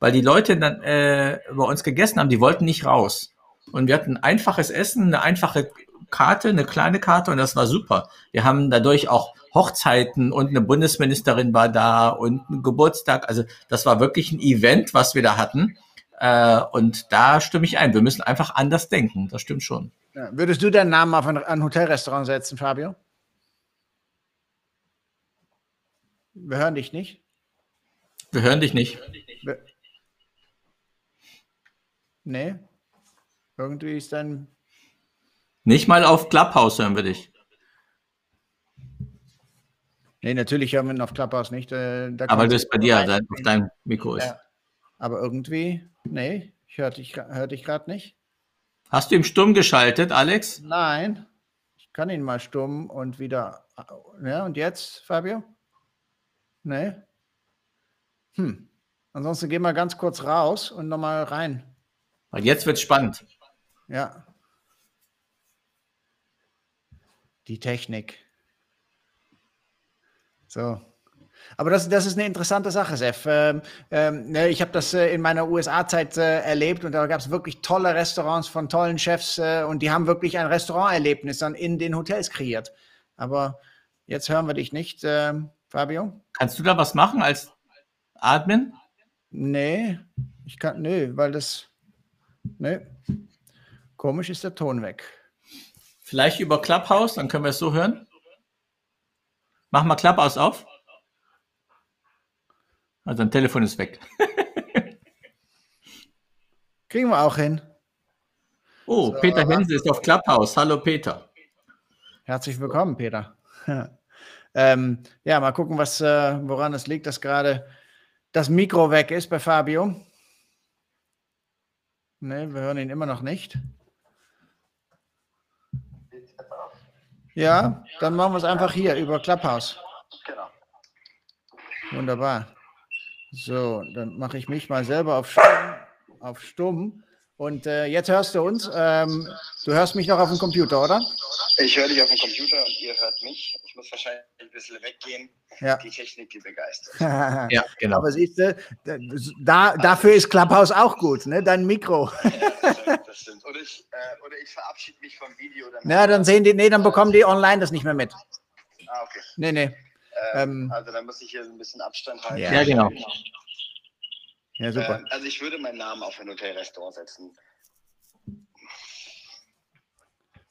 Speaker 1: weil die Leute dann äh, bei uns gegessen haben, die wollten nicht raus. Und wir hatten einfaches Essen, eine einfache Karte, eine kleine Karte und das war super. Wir haben dadurch auch Hochzeiten und eine Bundesministerin war da und ein Geburtstag. Also das war wirklich ein Event, was wir da hatten. Äh, und da stimme ich ein. Wir müssen einfach anders denken. Das stimmt schon.
Speaker 2: Ja. Würdest du deinen Namen auf ein, ein Hotelrestaurant setzen, Fabio? Wir hören dich nicht.
Speaker 1: Wir hören dich nicht. Wir
Speaker 2: Nee. Irgendwie ist dann.
Speaker 1: Nicht mal auf Clubhouse hören wir dich.
Speaker 2: Nee, natürlich hören wir ihn auf Clubhouse nicht. Äh,
Speaker 1: aber das bei dir, rein. auf deinem Mikro ist. Ja.
Speaker 2: Aber irgendwie, nee, ich höre dich, hör dich gerade nicht.
Speaker 1: Hast du ihn stumm geschaltet, Alex?
Speaker 2: Nein. Ich kann ihn mal stumm und wieder. Ja, und jetzt, Fabio? Nee. Hm. Ansonsten gehen wir ganz kurz raus und nochmal rein.
Speaker 1: Weil jetzt wird spannend.
Speaker 2: Ja. Die Technik. So. Aber das, das ist eine interessante Sache, Sef. Ähm, ähm, ne, ich habe das äh, in meiner USA-Zeit äh, erlebt und da gab es wirklich tolle Restaurants von tollen Chefs äh, und die haben wirklich ein Restauranterlebnis dann in den Hotels kreiert. Aber jetzt hören wir dich nicht, ähm, Fabio.
Speaker 1: Kannst du da was machen als Admin?
Speaker 2: Nee, ich kann, nee, weil das, nee, komisch ist der Ton weg.
Speaker 1: Vielleicht über Clubhouse, dann können wir es so hören. Mach mal Clubhouse auf. Also ein Telefon ist weg. (laughs)
Speaker 2: Kriegen wir auch hin.
Speaker 1: Oh, so, Peter Hense ist auf Clubhouse. Hallo Peter.
Speaker 2: Herzlich willkommen, Peter. (laughs) ähm, ja, mal gucken, was, äh, woran es liegt, dass gerade das Mikro weg ist bei Fabio. Ne, wir hören ihn immer noch nicht. Ja, dann machen wir es einfach hier über Clubhouse. Genau. Wunderbar. So, dann mache ich mich mal selber auf Stumm. Auf Stumm. Und äh, jetzt hörst du uns. Ähm, du hörst mich noch auf dem Computer, oder?
Speaker 3: Ich höre dich auf dem Computer und ihr hört mich. Ich muss wahrscheinlich ein bisschen weggehen. Ja. Die Technik, die begeistert. (laughs)
Speaker 2: ja, genau. Aber siehst du, da, dafür ist Clubhouse auch gut, ne? Dein Mikro. ja, das stimmt, das stimmt. Oder, ich, äh, oder ich verabschiede mich vom Video. Dann ja, dann sehen die, nee, dann bekommen die online das nicht mehr mit. Ah, okay. Nee, nee.
Speaker 3: Ähm, ähm, also dann muss ich hier ein bisschen Abstand halten.
Speaker 1: Ja, genau.
Speaker 3: Ja, super. Ähm, also ich würde meinen Namen auf ein Hotelrestaurant setzen.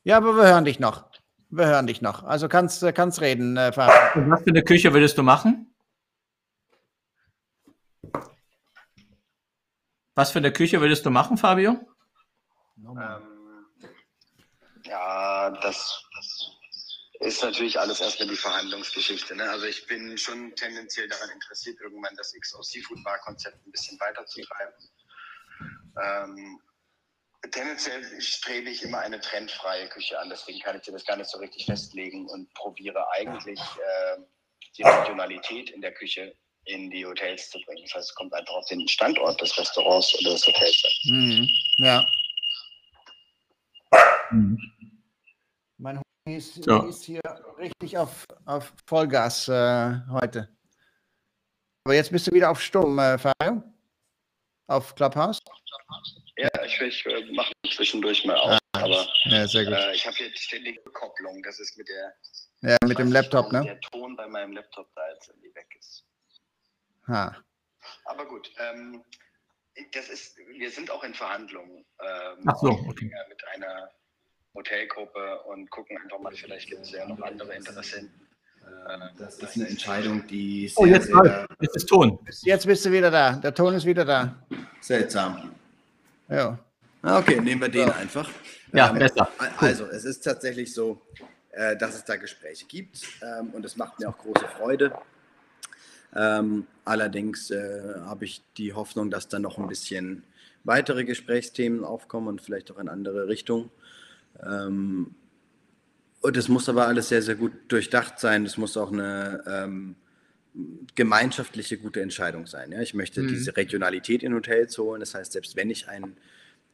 Speaker 2: Ja, aber wir hören dich noch. Wir hören dich noch. Also kannst, kannst reden, äh,
Speaker 1: Fabian. Was für eine Küche würdest du machen? Was für eine Küche würdest du machen, Fabio?
Speaker 3: Ähm, ja, das, das ist natürlich alles erstmal die Verhandlungsgeschichte. Ne? Also ich bin schon tendenziell daran interessiert, irgendwann das XO Seafood Bar Konzept ein bisschen weiterzutreiben. Ähm, tendenziell strebe ich immer eine trendfreie Küche an, deswegen kann ich dir das gar nicht so richtig festlegen und probiere eigentlich äh, die Regionalität in der Küche in die Hotels zu bringen. Das heißt, es kommt einfach auf den Standort des Restaurants oder des Hotels an. Mhm. Ja.
Speaker 2: Mhm. Mein ist, so. ist hier richtig auf, auf Vollgas äh, heute. Aber jetzt bist du wieder auf Sturm, äh, Fabio? Auf Clubhouse?
Speaker 3: Ja, ich, ich äh, mache zwischendurch mal auf. Ah, aber
Speaker 2: ja, sehr gut.
Speaker 3: Äh, ich habe hier ständige Kopplung. Das ist mit der.
Speaker 2: Ja, mit dem Laptop, ne?
Speaker 3: Der Ton bei meinem Laptop da jetzt irgendwie weg ist.
Speaker 2: Ha.
Speaker 3: Aber gut, ähm, das ist, wir sind auch in Verhandlungen. Ähm,
Speaker 1: Ach so, okay.
Speaker 3: Mit einer Hotelgruppe und gucken einfach mal, vielleicht gibt es ja noch andere Interessenten.
Speaker 1: Äh, das ist eine Entscheidung, die sehr, oh, jetzt, sehr,
Speaker 2: jetzt ist Ton. Jetzt bist du wieder da. Der Ton ist wieder da.
Speaker 3: Seltsam.
Speaker 2: Ja.
Speaker 3: Ah, okay, nehmen wir den ja. einfach.
Speaker 1: Ja, ähm, besser.
Speaker 3: Also, es ist tatsächlich so, äh, dass es da Gespräche gibt ähm, und es macht mir auch große Freude. Ähm, allerdings äh, habe ich die Hoffnung, dass da noch ein bisschen weitere Gesprächsthemen aufkommen und vielleicht auch in andere Richtungen. Und es muss aber alles sehr, sehr gut durchdacht sein. Es muss auch eine ähm, gemeinschaftliche gute Entscheidung sein. Ja? Ich möchte mhm. diese Regionalität in Hotels holen. Das heißt, selbst wenn ich ein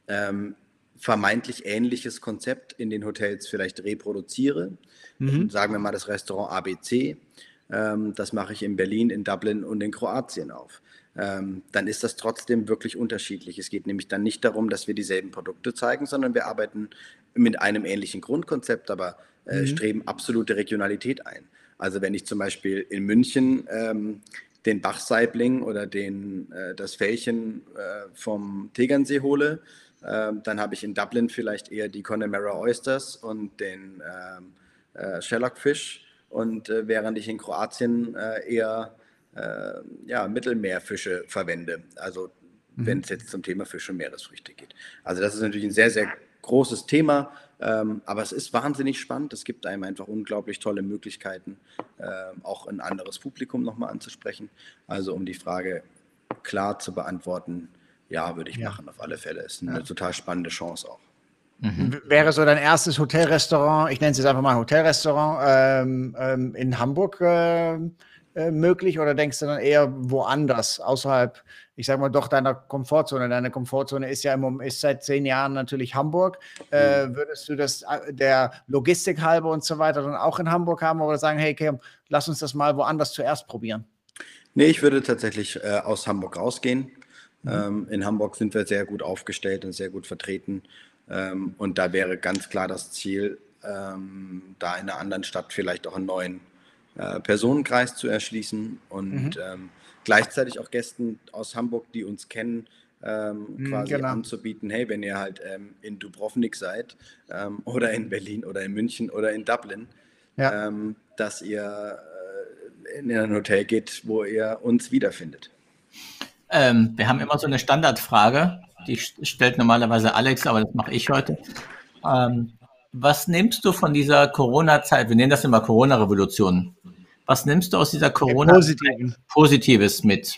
Speaker 3: ähm, vermeintlich ähnliches Konzept in den Hotels vielleicht reproduziere, mhm. sagen wir mal das Restaurant ABC, ähm, das mache ich in Berlin, in Dublin und in Kroatien auf ähm, dann ist das trotzdem wirklich unterschiedlich. Es geht nämlich dann nicht darum, dass wir dieselben Produkte zeigen, sondern wir arbeiten mit einem ähnlichen Grundkonzept, aber äh, mhm. streben absolute Regionalität ein. Also wenn ich zum Beispiel in München ähm, den Bachsaibling oder den, äh, das Fällchen äh, vom Tegernsee hole, äh, dann habe ich in Dublin vielleicht eher die Connemara Oysters und den ähm, äh, Shellacfish und äh, während ich in Kroatien eher ja, Mittelmeerfische verwende. Also wenn es mhm. jetzt zum Thema Fische und Meeresfrüchte geht. Also das ist natürlich ein sehr, sehr großes Thema Ähm, aber es ist wahnsinnig spannend. Es gibt einem einfach unglaublich tolle Möglichkeiten, äh, auch ein anderes Publikum nochmal anzusprechen. Also um die Frage klar zu beantworten, ja, würde ich ja. machen, auf alle Fälle. Ist eine ja. total spannende Chance auch.
Speaker 2: Mhm. Wäre so dein erstes Hotelrestaurant, ich nenne es jetzt einfach mal Hotelrestaurant, ähm, ähm, in Hamburg äh, äh, möglich oder denkst du dann eher woanders, außerhalb, ich sag mal, doch deiner Komfortzone? Deine Komfortzone ist ja im, ist seit zehn Jahren natürlich Hamburg. Äh, mhm. würdest du das äh, der Logistik halber und so weiter dann auch in Hamburg haben oder sagen, hey, Kim, lass uns das mal woanders zuerst probieren?
Speaker 3: Nee, ich würde tatsächlich äh, aus Hamburg rausgehen. Mhm. Ähm, in Hamburg sind wir sehr gut aufgestellt und sehr gut vertreten. Ähm, und da wäre ganz klar das Ziel, ähm, da in einer anderen Stadt vielleicht auch einen neuen äh, Personenkreis zu erschließen und mhm. ähm, gleichzeitig auch Gästen aus Hamburg, die uns kennen, ähm, mhm, quasi genau. anzubieten, hey, wenn ihr halt ähm, in Dubrovnik seid ähm, (laughs) oder in Berlin oder in München oder in Dublin, ja. Ähm, dass ihr äh, in ein Hotel geht, wo ihr uns wiederfindet.
Speaker 1: Ähm, wir haben immer so eine Standardfrage, die stellt normalerweise Alex, aber das mache ich heute. Ähm, was nimmst du von dieser Corona-Zeit? Wir nennen das immer Corona-Revolution. Was nimmst du aus dieser corona Positiven. Positives mit?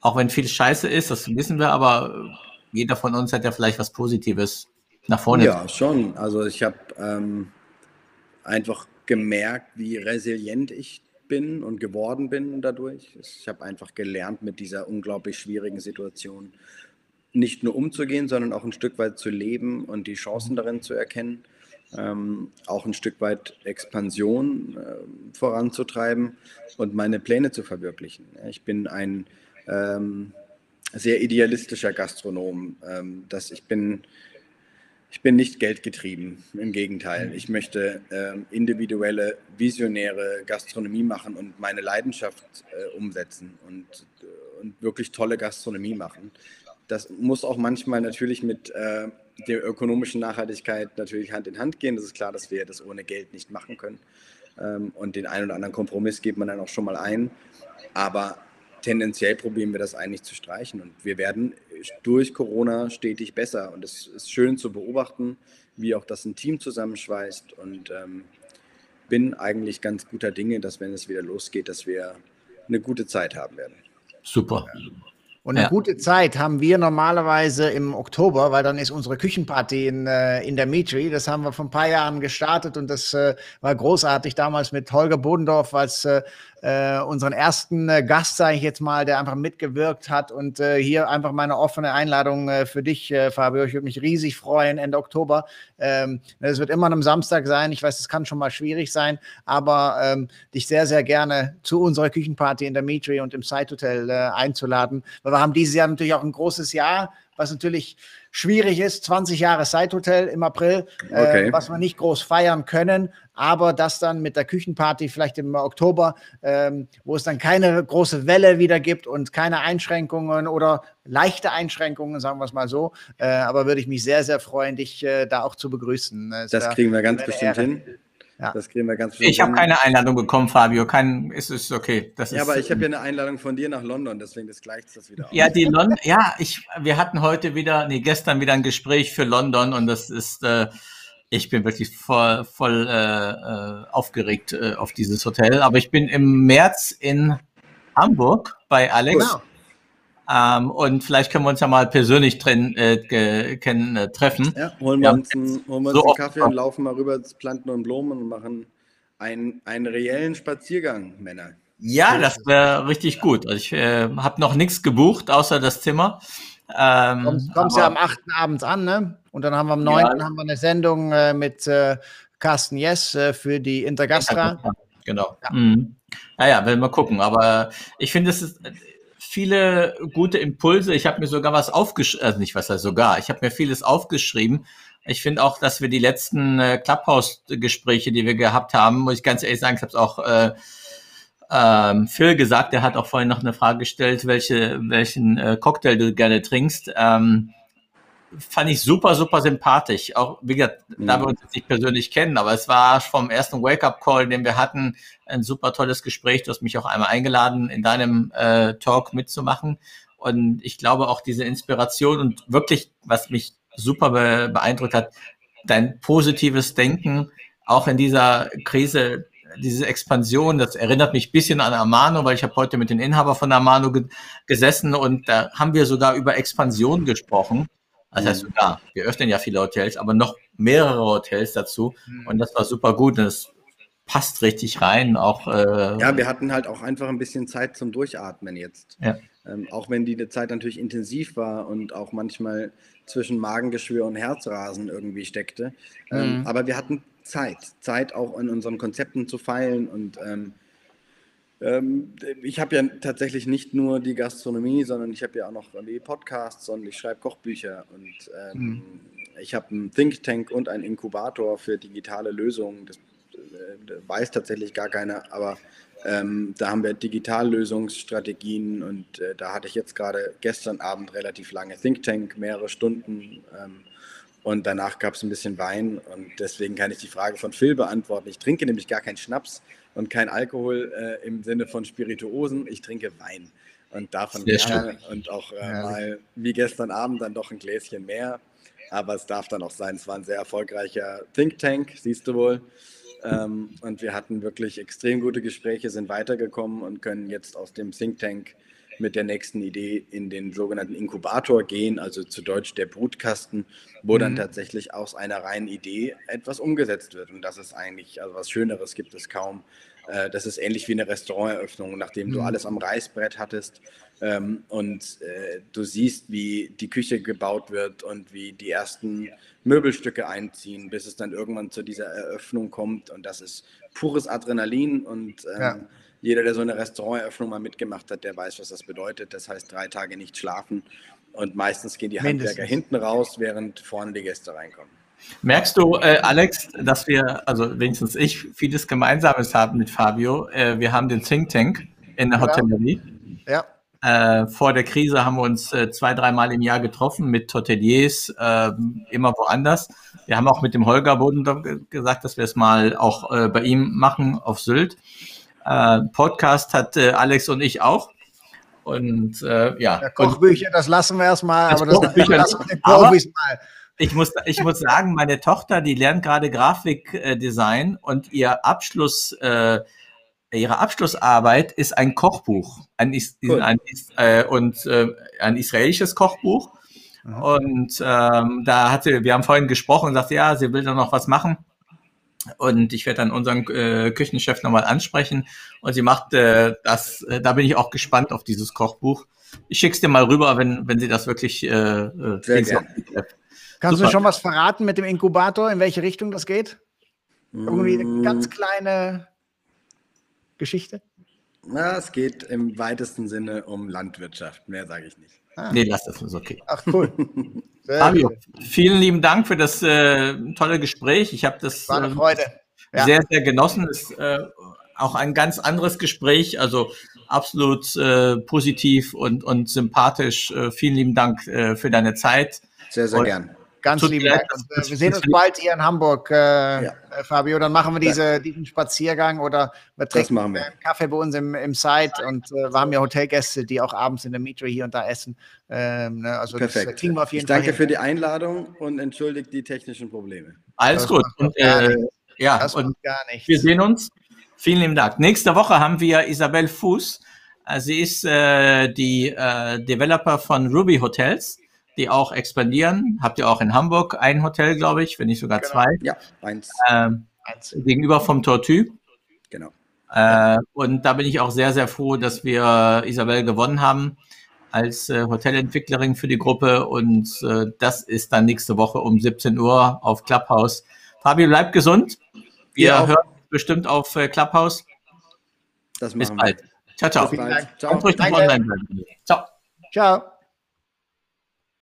Speaker 1: Auch wenn viel Scheiße ist, das wissen wir, aber jeder von uns hat ja vielleicht was Positives nach vorne.
Speaker 3: Ja, schon. Also ich habe ähm, einfach gemerkt, wie resilient ich bin und geworden bin dadurch. Ich habe einfach gelernt, mit dieser unglaublich schwierigen Situation nicht nur umzugehen, sondern auch ein Stück weit zu leben und die Chancen darin zu erkennen ähm, auch ein Stück weit Expansion äh, voranzutreiben und meine Pläne zu verwirklichen. Ich bin ein ähm, sehr idealistischer Gastronom. Ähm, dass ich bin ich bin nicht geldgetrieben, im Gegenteil. Ich möchte ähm, individuelle, visionäre Gastronomie machen und meine Leidenschaft äh, umsetzen und, äh, und wirklich tolle Gastronomie machen. Das muss auch manchmal natürlich mit äh, der ökonomischen Nachhaltigkeit natürlich Hand in Hand gehen. Das ist klar, dass wir das ohne Geld nicht machen können. Ähm, und den einen oder anderen Kompromiss geht man dann auch schon mal ein. Aber tendenziell probieren wir das eigentlich zu streichen. Und wir werden durch Corona stetig besser. Und es ist schön zu beobachten, wie auch das ein Team zusammenschweißt. Und ähm, bin eigentlich ganz guter Dinge, dass wenn es wieder losgeht, dass wir eine gute Zeit haben werden.
Speaker 1: Super.
Speaker 2: Ja. Und eine ja. gute Zeit haben wir normalerweise im Oktober, weil dann ist unsere Küchenparty in, äh, in der Mitri. Das haben wir vor ein paar Jahren gestartet und das äh, war großartig damals mit Holger Bodendorf als äh, äh, unseren ersten äh, Gast, sage ich jetzt mal, der einfach mitgewirkt hat. Und äh, hier einfach meine offene Einladung äh, für dich, äh, Fabio. Ich würde mich riesig freuen, Ende Oktober. Ähm, es wird immer am Samstag sein. Ich weiß, es kann schon mal schwierig sein, aber ähm, dich sehr, sehr gerne zu unserer Küchenparty in der Mitri und im Site Hotel äh, einzuladen. Weil wir haben dieses Jahr natürlich auch ein großes Jahr, was natürlich schwierig ist. 20 Jahre Side-Hotel im April, okay. was wir nicht groß feiern können, aber das dann mit der Küchenparty vielleicht im Oktober, ähm, wo es dann keine große Welle wieder gibt und keine Einschränkungen oder leichte Einschränkungen, sagen wir es mal so. Äh, aber würde ich mich sehr, sehr freuen, dich äh, da auch zu begrüßen.
Speaker 3: Das, das kriegen wir ganz bestimmt Ehre. hin.
Speaker 1: Ja. Das kriegen wir ganz Ich habe keine Einladung bekommen, Fabio. Kein, ist, ist okay.
Speaker 3: Das ja, ist, aber ich habe ja eine Einladung von dir nach London, deswegen das gleicht das wieder
Speaker 1: aus. Ja, die London, ja, ich, wir hatten heute wieder, nee, gestern wieder ein Gespräch für London und das ist, äh, ich bin wirklich voll, voll äh, äh aufgeregt äh, auf dieses Hotel. Aber ich bin im März in Hamburg bei Alex. Genau. Ähm, und vielleicht können wir uns ja mal persönlich drin, äh, kennen, äh, treffen.
Speaker 3: Ja, holen wir ja, uns, einen, holen wir uns so einen Kaffee und laufen mal rüber zu Planten und Blumen und machen einen, einen reellen Spaziergang, Männer.
Speaker 1: Ja, das wäre richtig gut. Also ich äh, habe noch nichts gebucht, außer das Zimmer.
Speaker 2: Ähm, kommst kommst ja am 8. abends an, ne? Und dann haben wir am 9. Ja. haben wir eine Sendung äh, mit äh, Carsten Jess äh, für die Intergastra.
Speaker 1: Genau. Ja. Mhm. Naja, werden wir gucken. Aber ich finde, es ist viele gute Impulse. Ich habe mir sogar was aufgeschrieben, also nicht was heißt sogar, ich habe mir vieles aufgeschrieben. Ich finde auch, dass wir die letzten äh, Clubhouse-Gespräche, die wir gehabt haben, muss ich ganz ehrlich sagen, ich habe es auch äh, ähm, Phil gesagt, der hat auch vorhin noch eine Frage gestellt, welche, welchen äh, Cocktail du gerne trinkst. Ähm, fand ich super, super sympathisch. Auch, wie gesagt, mhm. da wir uns jetzt nicht persönlich kennen, aber es war vom ersten Wake-up-Call, den wir hatten, ein super tolles Gespräch. Du hast mich auch einmal eingeladen, in deinem äh, Talk mitzumachen. Und ich glaube auch diese Inspiration und wirklich, was mich super be beeindruckt hat, dein positives Denken auch in dieser Krise, diese Expansion, das erinnert mich ein bisschen an Amano, weil ich habe heute mit den Inhaber von Amano ge gesessen und da haben wir sogar über Expansion gesprochen. Das heißt mhm. sogar, wir öffnen ja viele Hotels, aber noch mehrere Hotels dazu mhm. und das war super gut und das passt richtig rein. Auch,
Speaker 3: äh, ja, wir hatten halt auch einfach ein bisschen Zeit zum Durchatmen jetzt. Ja. Ähm, auch wenn die Zeit natürlich intensiv war und auch manchmal zwischen Magengeschwür und Herzrasen irgendwie steckte. Ähm, mhm. aber wir hatten Zeit, Zeit auch in unseren Konzepten zu feilen und ähm ich habe ja tatsächlich nicht nur die Gastronomie, sondern ich habe ja auch noch Podcasts und ich schreibe Kochbücher und ähm, mhm. ich habe einen Think Tank und einen Inkubator für digitale Lösungen. Das äh, weiß tatsächlich gar keiner, aber ähm, da haben wir Digitallösungsstrategien und äh, da hatte ich jetzt gerade gestern Abend relativ lange Think Tank, mehrere Stunden ähm, und danach gab es ein bisschen Wein und deswegen kann ich die Frage von Phil beantworten. Ich trinke nämlich gar keinen Schnaps und kein Alkohol äh, im Sinne von Spirituosen, ich trinke Wein und davon Sehr gerne schön. und auch äh, mal wie gestern Abend dann doch ein Gläschen mehr. Aber es darf dann auch sein, es war ein sehr erfolgreicher Think Tank, siehst du wohl. Ähm, und wir hatten wirklich extrem gute Gespräche, sind weitergekommen und können jetzt aus dem Think Tank mit der nächsten Idee in den sogenannten Inkubator gehen, also zu Deutsch der Brutkasten, wo mhm. dann tatsächlich aus einer reinen Idee etwas umgesetzt wird. Und das ist eigentlich, also was Schöneres gibt es kaum. Äh, das ist ähnlich wie eine Restauranteröffnung, nachdem du mhm. alles am Reißbrett hattest ähm, und äh, du siehst, wie die Küche gebaut wird und wie die ersten Möbelstücke einziehen, bis es dann irgendwann zu dieser Eröffnung kommt. Und das ist pures Adrenalin. Und ähm, ja. Jeder, der so eine Restauranteröffnung mal mitgemacht hat, der weiß, was das bedeutet. Das heißt, drei Tage nicht schlafen. Und meistens gehen die Mindestens. Handwerker hinten raus, während vorne die Gäste reinkommen.
Speaker 1: Merkst du, äh, Alex, dass wir, also wenigstens ich, vieles Gemeinsames haben mit Fabio? Äh, wir haben den Think Tank in der Hotellerie. Ja. Äh, vor der Krise haben wir uns äh, zwei, dreimal im Jahr getroffen mit Hoteliers, äh, immer woanders. Wir haben auch mit dem Holger Boden gesagt, dass wir es mal auch äh, bei ihm machen auf Sylt. Äh, Podcast hat äh, Alex und ich auch. Und äh, ja. ja
Speaker 2: Kochbücher, das lassen wir erstmal, aber das
Speaker 1: Kochbücher, lassen wir den Profis mal. Ich muss, ich muss sagen, meine Tochter, die lernt gerade Grafikdesign und ihr Abschluss äh, ihre Abschlussarbeit ist ein Kochbuch, ein, cool. ein, äh, und äh, ein israelisches Kochbuch. Mhm. Und ähm, da hatte, wir haben vorhin gesprochen und sagte, ja, sie will da noch was machen. Und ich werde dann unseren äh, Küchenchef nochmal ansprechen. Und sie macht äh, das, äh, da bin ich auch gespannt auf dieses Kochbuch. Ich schick's dir mal rüber, wenn, wenn sie das wirklich äh, äh Sehr gerne.
Speaker 2: Kannst Super. du schon was verraten mit dem Inkubator, in welche Richtung das geht? Irgendwie eine ganz mm. kleine Geschichte?
Speaker 3: Na, es geht im weitesten Sinne um Landwirtschaft. Mehr sage ich nicht.
Speaker 1: Ah. Nee, lass das, ist okay. Ach, cool. (laughs) Fabio, vielen lieben Dank für das äh, tolle Gespräch. Ich habe das
Speaker 2: War eine ähm, Freude.
Speaker 1: Ja. sehr, sehr genossen. Ist äh, auch ein ganz anderes Gespräch, also absolut äh, positiv und, und sympathisch. Äh, vielen lieben Dank äh, für deine Zeit.
Speaker 3: Sehr, sehr und, gern.
Speaker 2: Ganz lieben Dank. Und, äh, wir sehen uns bald hier in Hamburg, äh, ja. Äh, Fabio. Dann machen wir diese, diesen Spaziergang oder wir trinken wir. einen Kaffee bei uns im, im Site und äh, wir haben ja Hotelgäste, die auch abends in der Metro hier und da essen.
Speaker 3: Ähm, ne? Also Perfekt. das kriegen wir auf jeden ich Fall. Danke hin. für die Einladung und entschuldigt die technischen Probleme.
Speaker 1: Alles das gut. Und, äh, ja, das und gar nichts. wir sehen uns. Vielen lieben Dank. Nächste Woche haben wir Isabel Fuß. Äh, sie ist äh, die äh, Developer von Ruby Hotels die auch expandieren. Habt ihr auch in Hamburg ein Hotel, glaube ich, wenn nicht sogar genau. zwei. Ja, eins. Ähm, eins. Gegenüber vom Tortue. Genau. Äh, und da bin ich auch sehr, sehr froh, dass wir Isabel gewonnen haben als äh, Hotelentwicklerin für die Gruppe. Und äh, das ist dann nächste Woche um 17 Uhr auf Clubhouse. Fabio, bleibt gesund. Wir ja. hören bestimmt auf äh, Clubhouse.
Speaker 3: Das Bis bald.
Speaker 1: Wir. Ciao, ciao. Bis bald. Ciao. Ciao. Ciao.